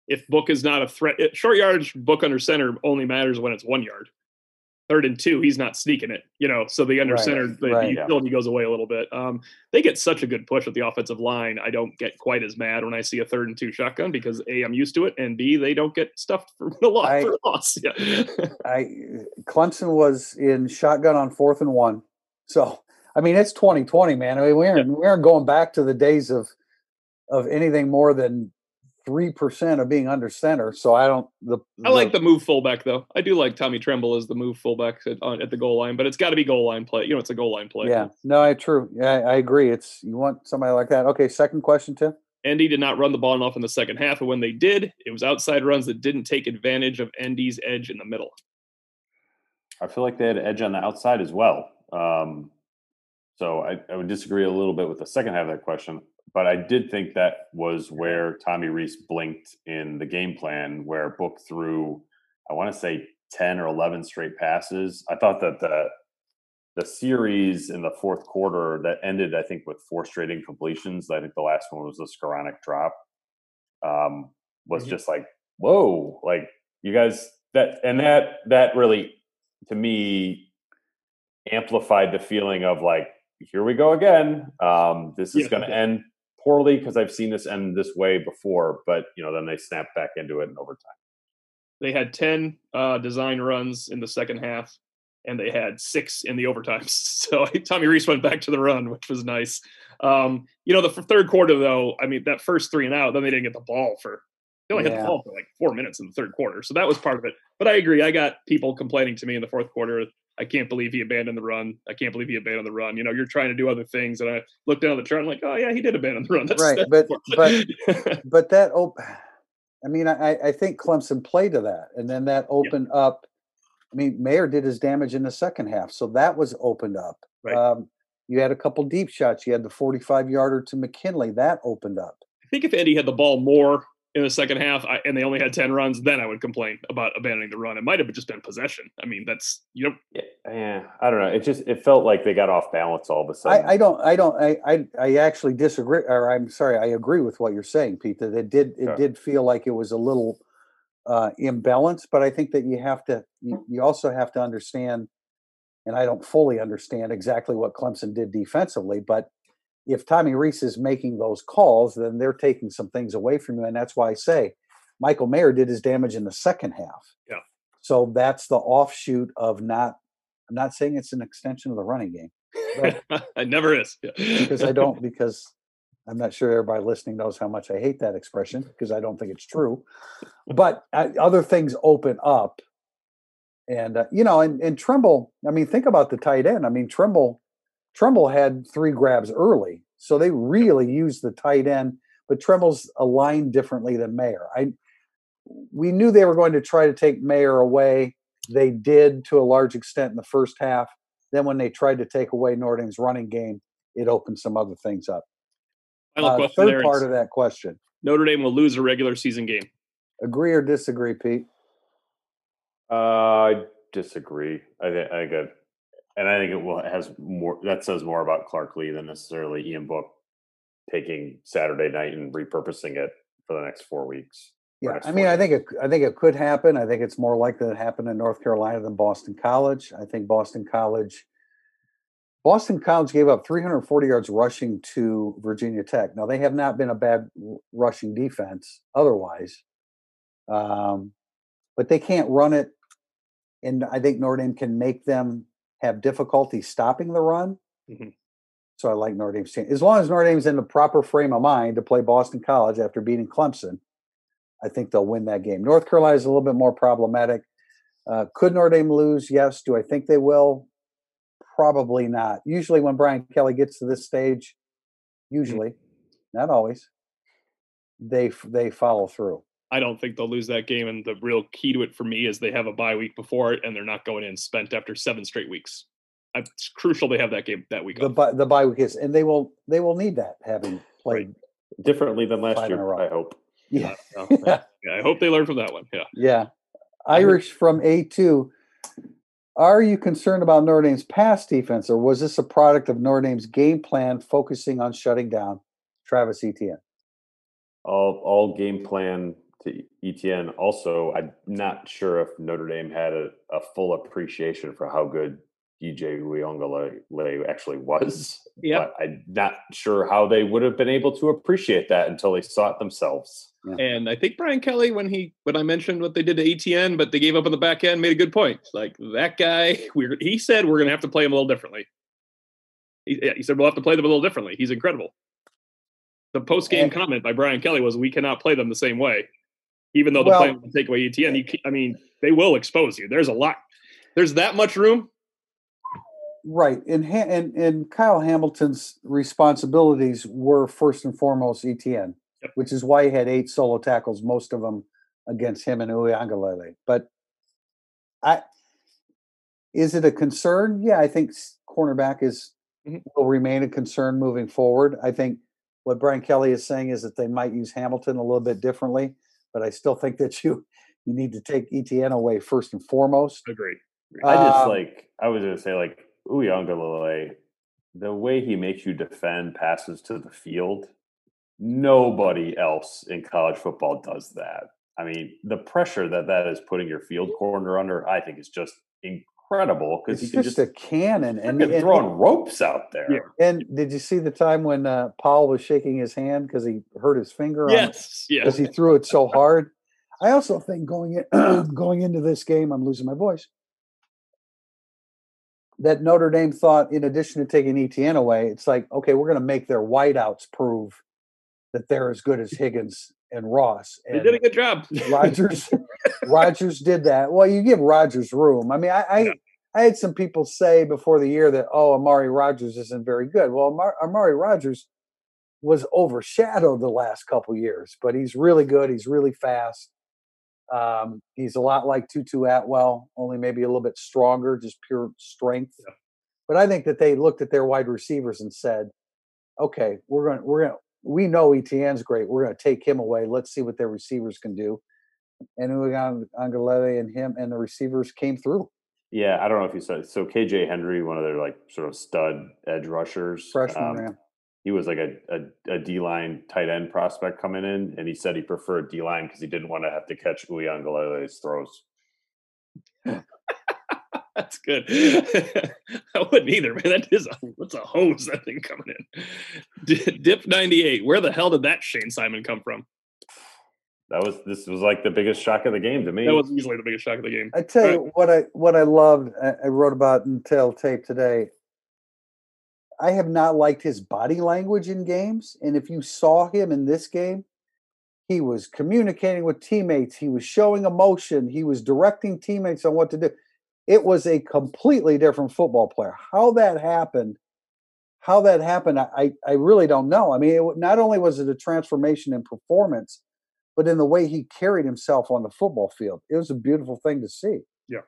if book is not a threat. Short yardage book under center only matters when it's one yard third and two, he's not sneaking it, you know. So the under right, center, the, right, the utility yeah. goes away a little bit. Um, they get such a good push with the offensive line. I don't get quite as mad when I see a third and two shotgun because a I'm used to it, and b they don't get stuffed for a lot I, for loss. Yeah, I Clemson was in shotgun on fourth and one, so I mean it's 2020, man. I mean we aren't yeah. we aren't going back to the days of of anything more than three percent of being under center. So I don't. The, I like the move fullback though. I do like Tommy Tremble as the move fullback at, at the goal line, but it's got to be goal line play. You know, it's a goal line play. Yeah, no, I true. Yeah, I agree. It's you want somebody like that. Okay, second question, Tim. ND did not run the ball enough in the second half, and when they did, it was outside runs that didn't take advantage of ND's edge in the middle. I feel like they had edge on the outside as well. Um, so I, I would disagree a little bit with the second half of that question but I did think that was where Tommy Reese blinked in the game plan, where Book threw, I want to say, 10 or 11 straight passes. I thought that the the series in the fourth quarter that ended, I think, with four straight incompletions. I think the last one was the Skowronek drop. Um, was mm-hmm. just like, whoa, like you guys that and that that really to me amplified the feeling of like, here we go again. Um, this is yeah, going to yeah. end poorly because I've seen this end this way before, but you know, then they snap back into it in overtime. They had 10 uh, design runs in the second half, and they had six in the overtimes. So Tommy Reese went back to the run, which was nice. Um, you know, the third quarter, though, I mean, that first three and out, then they didn't get the ball for, they only yeah. had the ball for like four minutes in the third quarter. So that was part of it. But I agree. I got people complaining to me in the fourth quarter. I can't believe he abandoned the run. I can't believe he abandoned the run. You know, you're trying to do other things. And I looked down the chart and like, oh, yeah, he did abandon the run. That's, right. That's but, but, but that, oh, I mean, I, I think Clemson played to that. And then that opened yeah. up. I mean, Mayer did his damage in the second half. So that was opened up. Right. Um, you had a couple deep shots. You had the 45 yarder to McKinley. That opened up. I think if Eddie had the ball more in the second half I, and they only had 10 runs, then I would complain about abandoning the run. It might have just been possession. I mean, that's, you know. Yeah, yeah I don't know. It just, it felt like they got off balance all of a sudden. I, I don't, I don't, I, I, I, actually disagree, or I'm sorry, I agree with what you're saying, Pete, that it did, it did feel like it was a little uh, imbalanced, but I think that you have to, you, you also have to understand and I don't fully understand exactly what Clemson did defensively, but if Tommy Reese is making those calls, then they're taking some things away from you. And that's why I say Michael Mayer did his damage in the second half. Yeah. So that's the offshoot of not, I'm not saying it's an extension of the running game. it never is. Yeah. because I don't, because I'm not sure everybody listening knows how much I hate that expression because I don't think it's true. But other things open up and uh, you know, and, and Tremble. I mean, think about the tight end. I mean, Tremble, Tremble had three grabs early, so they really used the tight end. But Tremble's aligned differently than Mayer. I we knew they were going to try to take Mayer away. They did to a large extent in the first half. Then when they tried to take away Notre Dame's running game, it opened some other things up. Uh, third part of that question: Notre Dame will lose a regular season game. Agree or disagree, Pete? Uh, I disagree. I think I think and I think it will has more. That says more about Clark Lea than necessarily Ian Book taking Saturday night and repurposing it for the next four weeks. Yeah, I mean, I think it. I think it could happen. I think it's more likely to happen in North Carolina than Boston College. I think Boston College. Boston College gave up 340 yards rushing to Virginia Tech. Now they have not been a bad rushing defense otherwise, um, but they can't run it and I think Notre Dame can make them have difficulty stopping the run. Mm-hmm. So I like Notre Dame's team. As long as Notre Dame's in the proper frame of mind to play Boston College after beating Clemson, I think they'll win that game. North Carolina is a little bit more problematic. Uh, could Notre Dame lose? Yes. Do I think they will? Probably not. Usually, when Brian Kelly gets to this stage, mm-hmm. usually, mm-hmm. not always, they they follow through. I don't think they'll lose that game. And the real key to it for me is they have a bye week before it, and they're not going in spent after seven straight weeks. It's crucial they have that game that week. The bye, the bye week is, and they will they will need that having played right. differently than last year. I hope. Yeah. Yeah. yeah. I hope they learn from that one. Yeah. Yeah. Irish from A two. Are you concerned about Notre Dame's pass defense, or was this a product of Notre Dame's game plan focusing on shutting down Travis Etienne? All all game plan to Etienne. Also, I'm not sure if Notre Dame had a, a full appreciation for how good DJ Uiagalelei actually was. Yeah, I'm not sure how they would have been able to appreciate that until they saw it themselves. Yeah. And I think Brian Kelly, when he when I mentioned what they did to ETN, but they gave up on the back end, made a good point. Like that guy, we he said we're going to have to play him a little differently. He, yeah, he said we'll have to play them a little differently. He's incredible. The post game comment by Brian Kelly was, "We cannot play them the same way." Even though the well, plan will take away ETN. You, I mean, they will expose you. There's a lot. There's that much room. Right, and and and Kyle Hamilton's responsibilities were first and foremost ETN, yep. which is why he had eight solo tackles, most of them against him and Uiagalelei. But I, is it a concern? Yeah, I think cornerback is mm-hmm. will remain a concern moving forward. I think what Brian Kelly is saying is that they might use Hamilton a little bit differently but I still think that you you need to take Etienne away first and foremost. Agree. I just um, like I was gonna say like Uiagalelei, the way he makes you defend passes to the field, nobody else in college football does that. I mean, the pressure that that is putting your field corner under, I think, is just incredible because he's just, just, a cannon and, and throwing and, ropes out there. Yeah. And did you see the time when uh, Powell was shaking his hand because he hurt his finger? Yes, yes. Because he threw it so hard. I also think going in, going into this game, I'm losing my voice. That Notre Dame thought, in addition to taking ETN away, it's like, okay, we're going to make their wideouts prove that they're as good as Higgins and Ross. And they did a good job. Rodgers, Rodgers did that. Well, you give Rodgers room. I mean, I, I, yeah. I, had some people say before the year that, oh, Amari Rodgers isn't very good. Well, Amari, Amari Rodgers was overshadowed the last couple years, but he's really good. He's really fast. Um, he's a lot like Tutu Atwell, only maybe a little bit stronger, just pure strength. Yeah. But I think that they looked at their wide receivers and said, "Okay, we're going, we're going, we know ETN's great. We're going to take him away. Let's see what their receivers can do." And Uiagalelei and him and the receivers came through. Yeah, I don't know if you saw. So KJ Henry, one of their like sort of stud edge rushers, freshman, um, he was like a, a, a D line tight end prospect coming in, and he said he preferred D line because he didn't want to have to catch Uiagalelei's throws. That's good. I wouldn't either, man. That is a what's a hose that thing coming in. Dip ninety eight. Where the hell did that Shayne Simon come from? That was this was like the biggest shock of the game to me. That was easily the biggest shock of the game. I tell you what I what I loved. Uh, I wrote about in Tail Tape today. I have not liked his body language in games. And if you saw him in this game, he was communicating with teammates, he was showing emotion, he was directing teammates on what to do. It was a completely different football player. How that happened, how that happened, I, I really don't know. I mean, it, not only was it a transformation in performance, but in the way he carried himself on the football field. It was a beautiful thing to see. Yeah.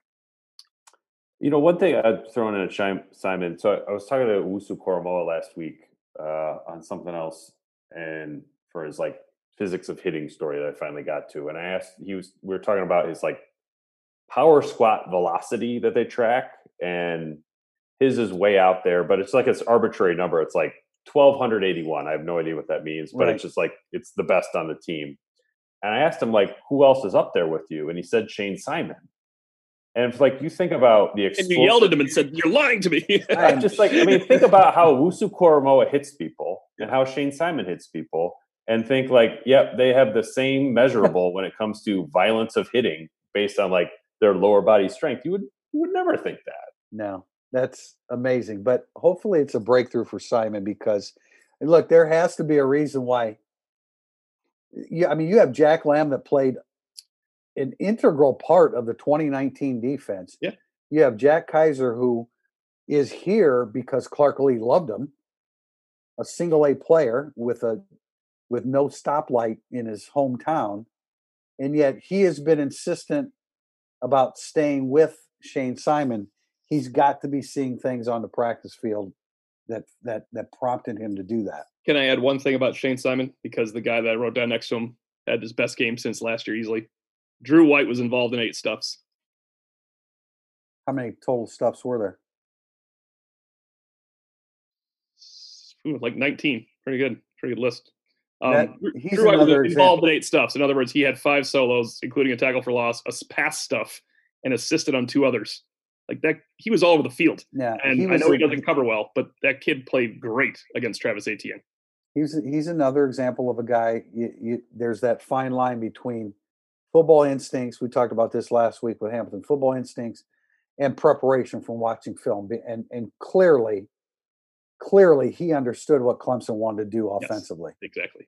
You know, one thing I'd throw in a Simon. So I, was talking to Wusu Koramoah last week uh, on something else, and for his like physics of hitting story that I finally got to, and I asked he was we were talking about his like power squat velocity that they track, and his is way out there, but it's like it's arbitrary number. It's like twelve hundred eighty one. I have no idea what that means, but right. it's just like it's the best on the team. And I asked him like, who else is up there with you? And he said Shayne Simon. And if, like you think about the and you yelled at him and said, "You're lying to me." I'm just like I mean, think about how Wusu Koramoah hits people and how Shayne Simon hits people, and think like, yep, they have the same measurable when it comes to violence of hitting based on like their lower body strength. You would you would never think that. No, that's amazing. But hopefully, it's a breakthrough for Simon because look, there has to be a reason why. Yeah, I mean, you have Jack Lamb that played an integral part of the 2019 defense. Yeah. You have Jack Kaiser who is here because Clark Lea loved him, a single A player with a with no stoplight in his hometown, and yet he has been insistent about staying with Shayne Simon. He's got to be seeing things on the practice field that that that prompted him to do that. Can I add one thing about Shayne Simon because the guy that I wrote down next to him had his best game since last year easily. Drew White was involved in eight stuffs. How many total stuffs were there? Ooh, like 19. Pretty good. Pretty good list. Um, that, Drew White was involved example. in eight stuffs. In other words, he had five solos, including a tackle for loss, a pass stuff, and assisted on two others. Like that, he was all over the field. Yeah, and I know he doesn't cover well, but that kid played great against Travis Etienne. He's he's another example of a guy. You, you, there's that fine line between football instincts. We talked about this last week with Hamilton. Football instincts and preparation from watching film, and and clearly, clearly he understood what Clemson wanted to do offensively. Yes, exactly.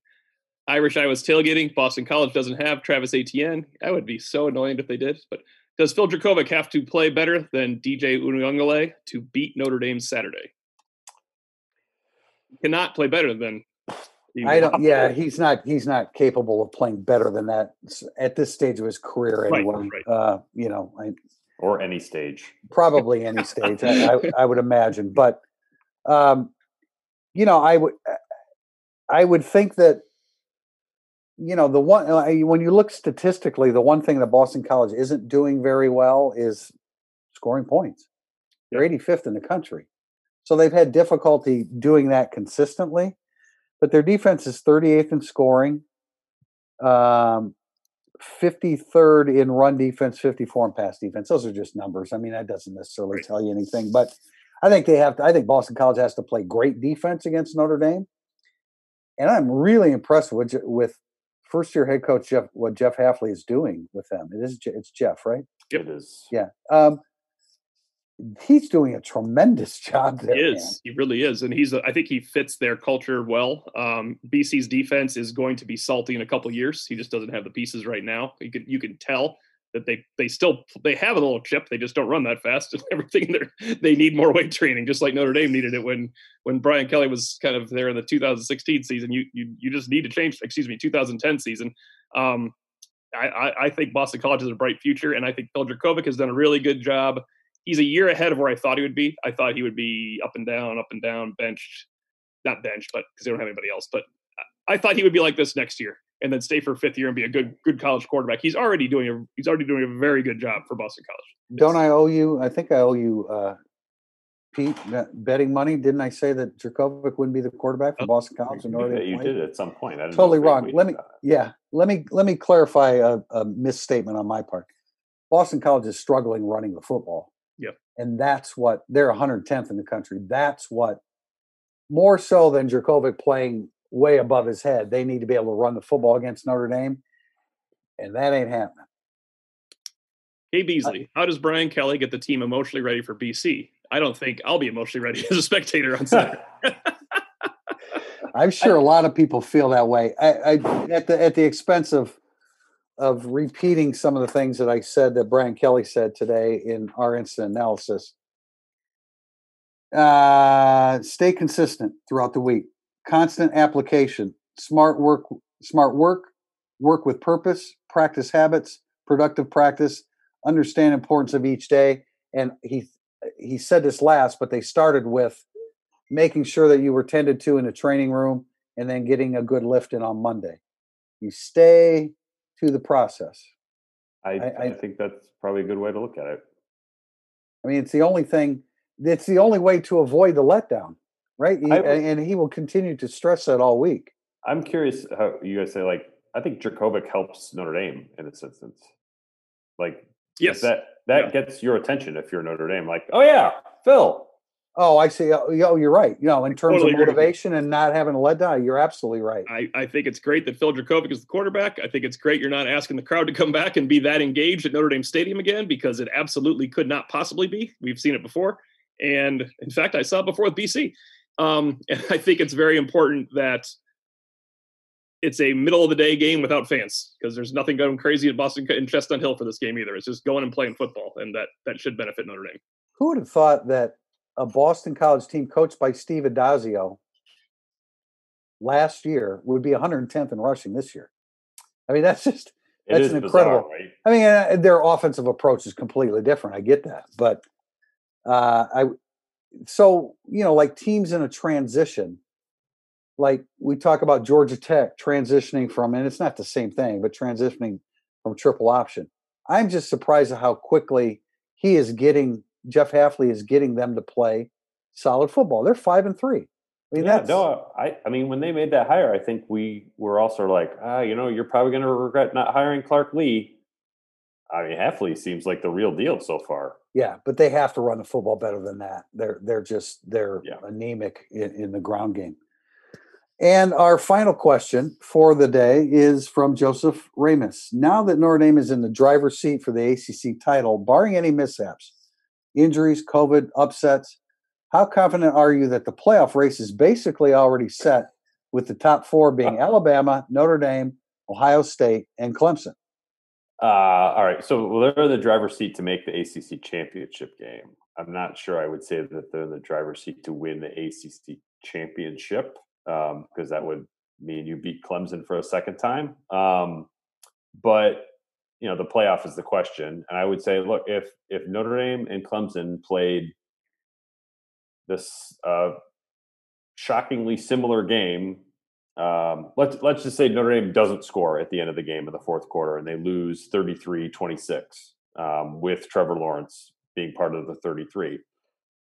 Irish I was tailgating. Boston College doesn't have Travis Etienne. I would be so annoying if they did. But does Phil Jurkovec have to play better than DJ Uiagalelei to beat Notre Dame Saturday? He cannot play better than I don't. Yeah, he's not. He's not capable of playing better than that at this stage of his career. Anyway, right, right. Uh, you know, I, or any stage. Probably any stage. I, I, I, would imagine, but um, you know, I would. I would think that you know the one uh, when you look statistically, the one thing that Boston College isn't doing very well is scoring points. They're 85th in the country, so they've had difficulty doing that consistently but their defense is 38th in scoring, um, 53rd in run defense, 54 in pass defense. Those are just numbers. I mean, that doesn't necessarily tell you anything, but I think they have to, I think Boston College has to play great defense against Notre Dame. And I'm really impressed with, with first year head coach Jeff what Jeff Hafley is doing with them. It is it's Jeff, right? Yep. It is. Yeah. Um, he's doing a tremendous job there. He is. He really is, and he's. A, I think he fits their culture well. Um, BC's defense is going to be salty in a couple years. He just doesn't have the pieces right now. You can you can tell that they they still they have a little chip. They just don't run that fast and everything. They they need more weight training, just like Notre Dame needed it when when Brian Kelly was kind of there in the 2016 season. You you you just need to change. Excuse me, 2010 season. Um, I, I, I think Boston College has a bright future, and I think Phil Jurkovec has done a really good job. He's a year ahead of where I thought he would be. I thought he would be up and down, up and down, benched, not benched, but because they don't have anybody else. But I thought he would be like this next year and then stay for fifth year and be a good good college quarterback. He's already doing a he's already doing a very good job for Boston College. Don't I owe you? I think I owe you, uh, Pete, betting money. Didn't I say that Jurkovec wouldn't be the quarterback for Oh, Boston College? And You, you did at some point. I didn't Totally wrong. Let me, that. yeah, let me let me clarify a, a misstatement on my part. Boston College is struggling running the football. Yep. and that's what they're 110th in the country. That's what more so than Jurkovec playing way above his head. They need to be able to run the football against Notre Dame, and that ain't happening. Hey Beasley, how does Brian Kelly get the team emotionally ready for BC? I don't think I'll be emotionally ready as a spectator on Saturday. I'm sure a lot of people feel that way. I, I at the at the expense of of repeating some of the things that I said that Brian Kelly said today in our instant analysis. Uh, stay consistent throughout the week. Constant application. Smart work. Smart work. Work with purpose. Practice habits. Productive practice. Understand importance of each day. And he he said this last, but they started with making sure that you were tended to in the training room and then getting a good lift in on Monday. You stay to the process. I, I- I, think that's probably a good way to look at it. I mean, it's the only thing, it's the only way to avoid the letdown, right? He- I would- and he will continue to stress that all week. I'm curious how you guys say like I think Jurkovec helps Notre Dame in this instance. Like yes, that that Yeah. gets your attention if you're Notre Dame. Like, oh yeah, Phil. Oh, I see. Oh, oh, you're right. You know, in terms totally of agree with you. motivation and not having a lead letdown, you're absolutely right. I, I think it's great that Phil Jurkovec is the quarterback. I think it's great you're not asking the crowd to come back and be that engaged at Notre Dame Stadium again because it absolutely could not possibly be. We've seen it before. And in fact, I saw it before with BC. Um, and I think it's very important that it's a middle of the day game without fans because there's nothing going crazy at Boston in Chestnut Hill for this game either. It's just going and playing football, and that that should benefit Notre Dame. Who would have thought that a Boston College team coached by Steve Addazio last year would be 110th in rushing this year? I mean, that's just That's is an bizarre, incredible- right? I mean, uh, their offensive approach is completely different. I get that, but uh, I so you know, like teams in a transition, like we talk about Georgia Tech transitioning from, and it's not the same thing, but transitioning from triple option. I'm just surprised at how quickly he is getting Jeff Hafley is getting them to play solid football. They're five and three. I mean, yeah, no, I, I mean, when they made that hire, I think we were also like, ah, you know, you're probably going to regret not hiring Clark Lea. I mean, Hafley seems like the real deal so far. Yeah, but they have to run the football better than that. They're they're just they're Yeah. anemic in, in the ground game. And our final question for the day is from Joseph Ramus. Now that Notre Dame is in the driver's seat for the ACC title, barring any mishaps, injuries, COVID, upsets, how confident are you that the playoff race is basically already set with the top four being Alabama, Notre Dame, Ohio State, and Clemson? Uh, all right. So they're in the driver's seat to make the ACC championship game. I'm not sure I would say that they're in the driver's seat to win the ACC championship because that would mean you beat Clemson for a second time. Um, but you know, the playoff is the question, and I would say, look, if if Notre Dame and Clemson played this uh, shockingly similar game um, let's let's just say Notre Dame doesn't score at the end of the game in the fourth quarter and they lose 33-26 um, with Trevor Lawrence being part of the 33.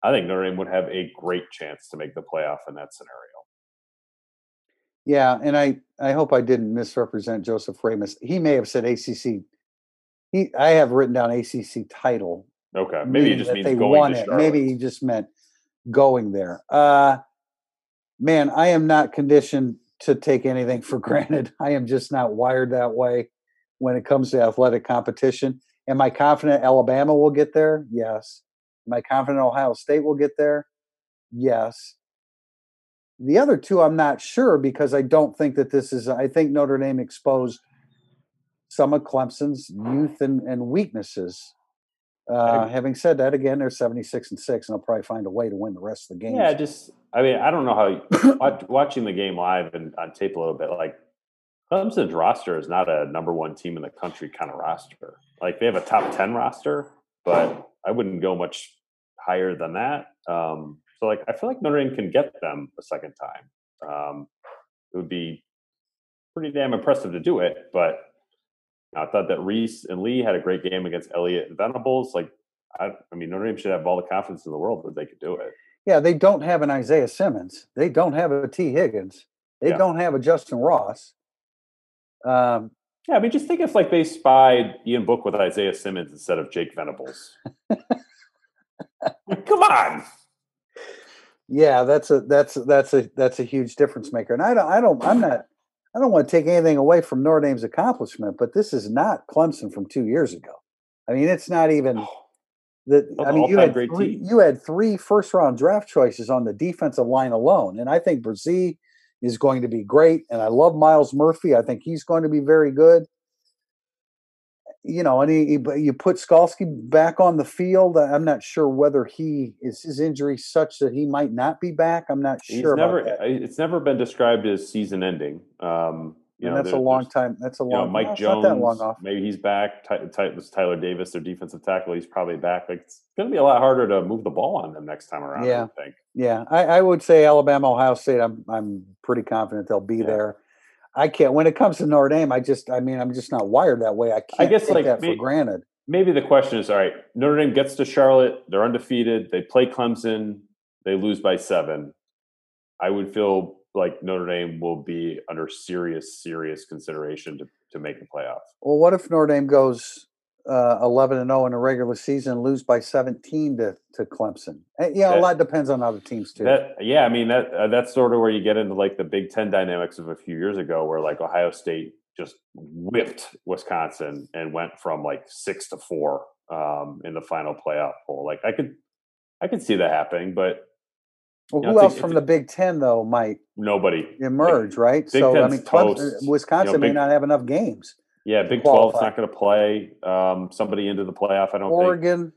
I think Notre Dame would have a great chance to make the playoff in that scenario. Yeah, and I I hope I didn't misrepresent Joseph Ramus. He may have said ACC. He I have written down ACC title. Okay, maybe it just means they going won it. Maybe he just meant going there. Uh man, I am not conditioned to take anything for granted. I am just not wired that way when it comes to athletic competition. Am I confident Alabama will get there? Yes. Am I confident Ohio State will get there? Yes. The other two, I'm not sure because I don't think that this is. I think Notre Dame exposed some of Clemson's youth and, and weaknesses. Uh, having said that, again, they're 76 and six, and they'll probably find a way to win the rest of the game. Yeah, just I mean, I don't know how watch, watching the game live and on tape a little bit. Like Clemson's roster is not a number one team in the country kind of roster. Like they have a top ten roster, but I wouldn't go much higher than that. Um, so like I feel like Notre Dame can get them a second time. Um, it would be pretty damn impressive to do it, but I thought that Reese and Lea had a great game against Elliott and Venables. Like, I, I, mean, Notre Dame should have all the confidence in the world that they could do it. Yeah, they don't have an Isaiah Simmons. They don't have a T. Higgins. They yeah. don't have a Justin Ross. Um, yeah, I mean, just think if like they spied Ian Book with Isaiah Simmons instead of Jake Venables. Come on. Yeah, that's a that's that's a that's a huge difference maker. And I don't I don't I'm not I don't want to take anything away from Notre Dame's accomplishment, but this is not Clemson from two years ago. I mean, it's not even oh, the. I mean, you had three, you had three first round draft choices on the defensive line alone, and I think Bresee is going to be great. And I love Myles Murphy. I think he's going to be very good you know, and he, he, you put Skalski back on the field. I'm not sure whether he is his injury such that he might not be back. I'm not sure. Never, it's never been described as season ending. Um, you and know, that's a long time. That's a long. You know, Mike Jones. That long off. Maybe he's back. Ty, Ty, was Tyler Davis, their defensive tackle. He's probably back. Like it's going to be a lot harder to move the ball on them next time around. Yeah, I think. Yeah, I, I, would say Alabama, Ohio State. I'm I'm pretty confident they'll be yeah. there. I can't. When it comes to Notre Dame, I just, I mean, I'm just not wired that way. I can't I guess, take like, that for granted. Maybe the question is, all right, Notre Dame gets to Charlotte, they're undefeated, they play Clemson, they lose by seven. I would feel like Notre Dame will be under serious, serious consideration to to make the playoff. Well, what if Notre Dame goes uh, 11 and 0 in a regular season, lose by 17 to, to Clemson. And, eh, yeah, that, a lot depends on other teams too. That, yeah, I mean that uh, that's sort of where you get into like the Big Ten dynamics of a few years ago, where like Ohio State just whipped Wisconsin and went from like six to four um, in the final playoff poll. Like I could, I could see that happening, but. Well, who know, else from the Big Ten though might nobody emerge, like, right? Big so Ten's I mean, Clemson, Wisconsin you know, big, may not have enough games. Yeah, Big Twelve's not going to play um, somebody into the playoff. I don't think Oregon. Think.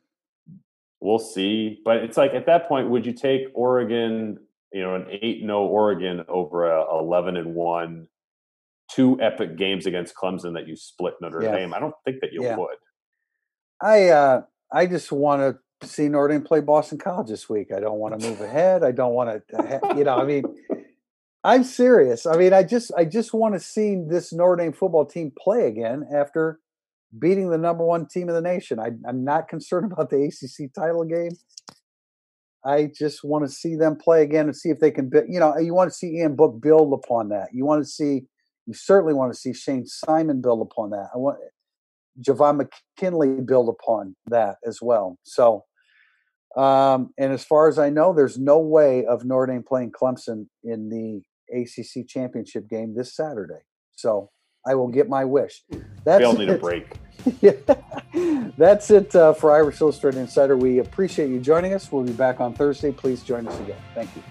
We'll see, but it's like at that point, would you take Oregon? You know, an eight no Oregon over a eleven and one, two epic games against Clemson that you split Notre yeah. Dame. I don't think that you yeah. would. I uh, I just want to see Notre Dame play Boston College this week. I don't want to move ahead. I don't want to, you know. I mean, I'm serious. I mean, I just I just want to see this Notre Dame football team play again after beating the number one team in the nation. I, am not concerned about the ACC title game. I just want to see them play again and see if they can. You know, you want to see Ian Book build upon that. You want to see. You certainly want to see Shayne Simon build upon that. I want Javon McKinley build upon that as well. So um, and as far as I know, there's no way of Notre Dame playing Clemson in the ACC championship game this Saturday. So I will get my wish. That's we all need it. a break. yeah. That's it uh, for Irish Illustrated Insider. We appreciate you joining us. We'll be back on Thursday. Please join us again. Thank you.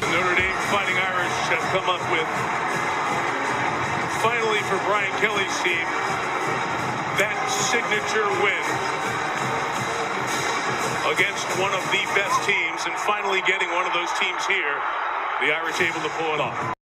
Notre Dame Fighting Irish have come up with, finally for Brian Kelly's team, that signature win against one of the best teams and finally getting one of those teams here, the Irish able to pull it off.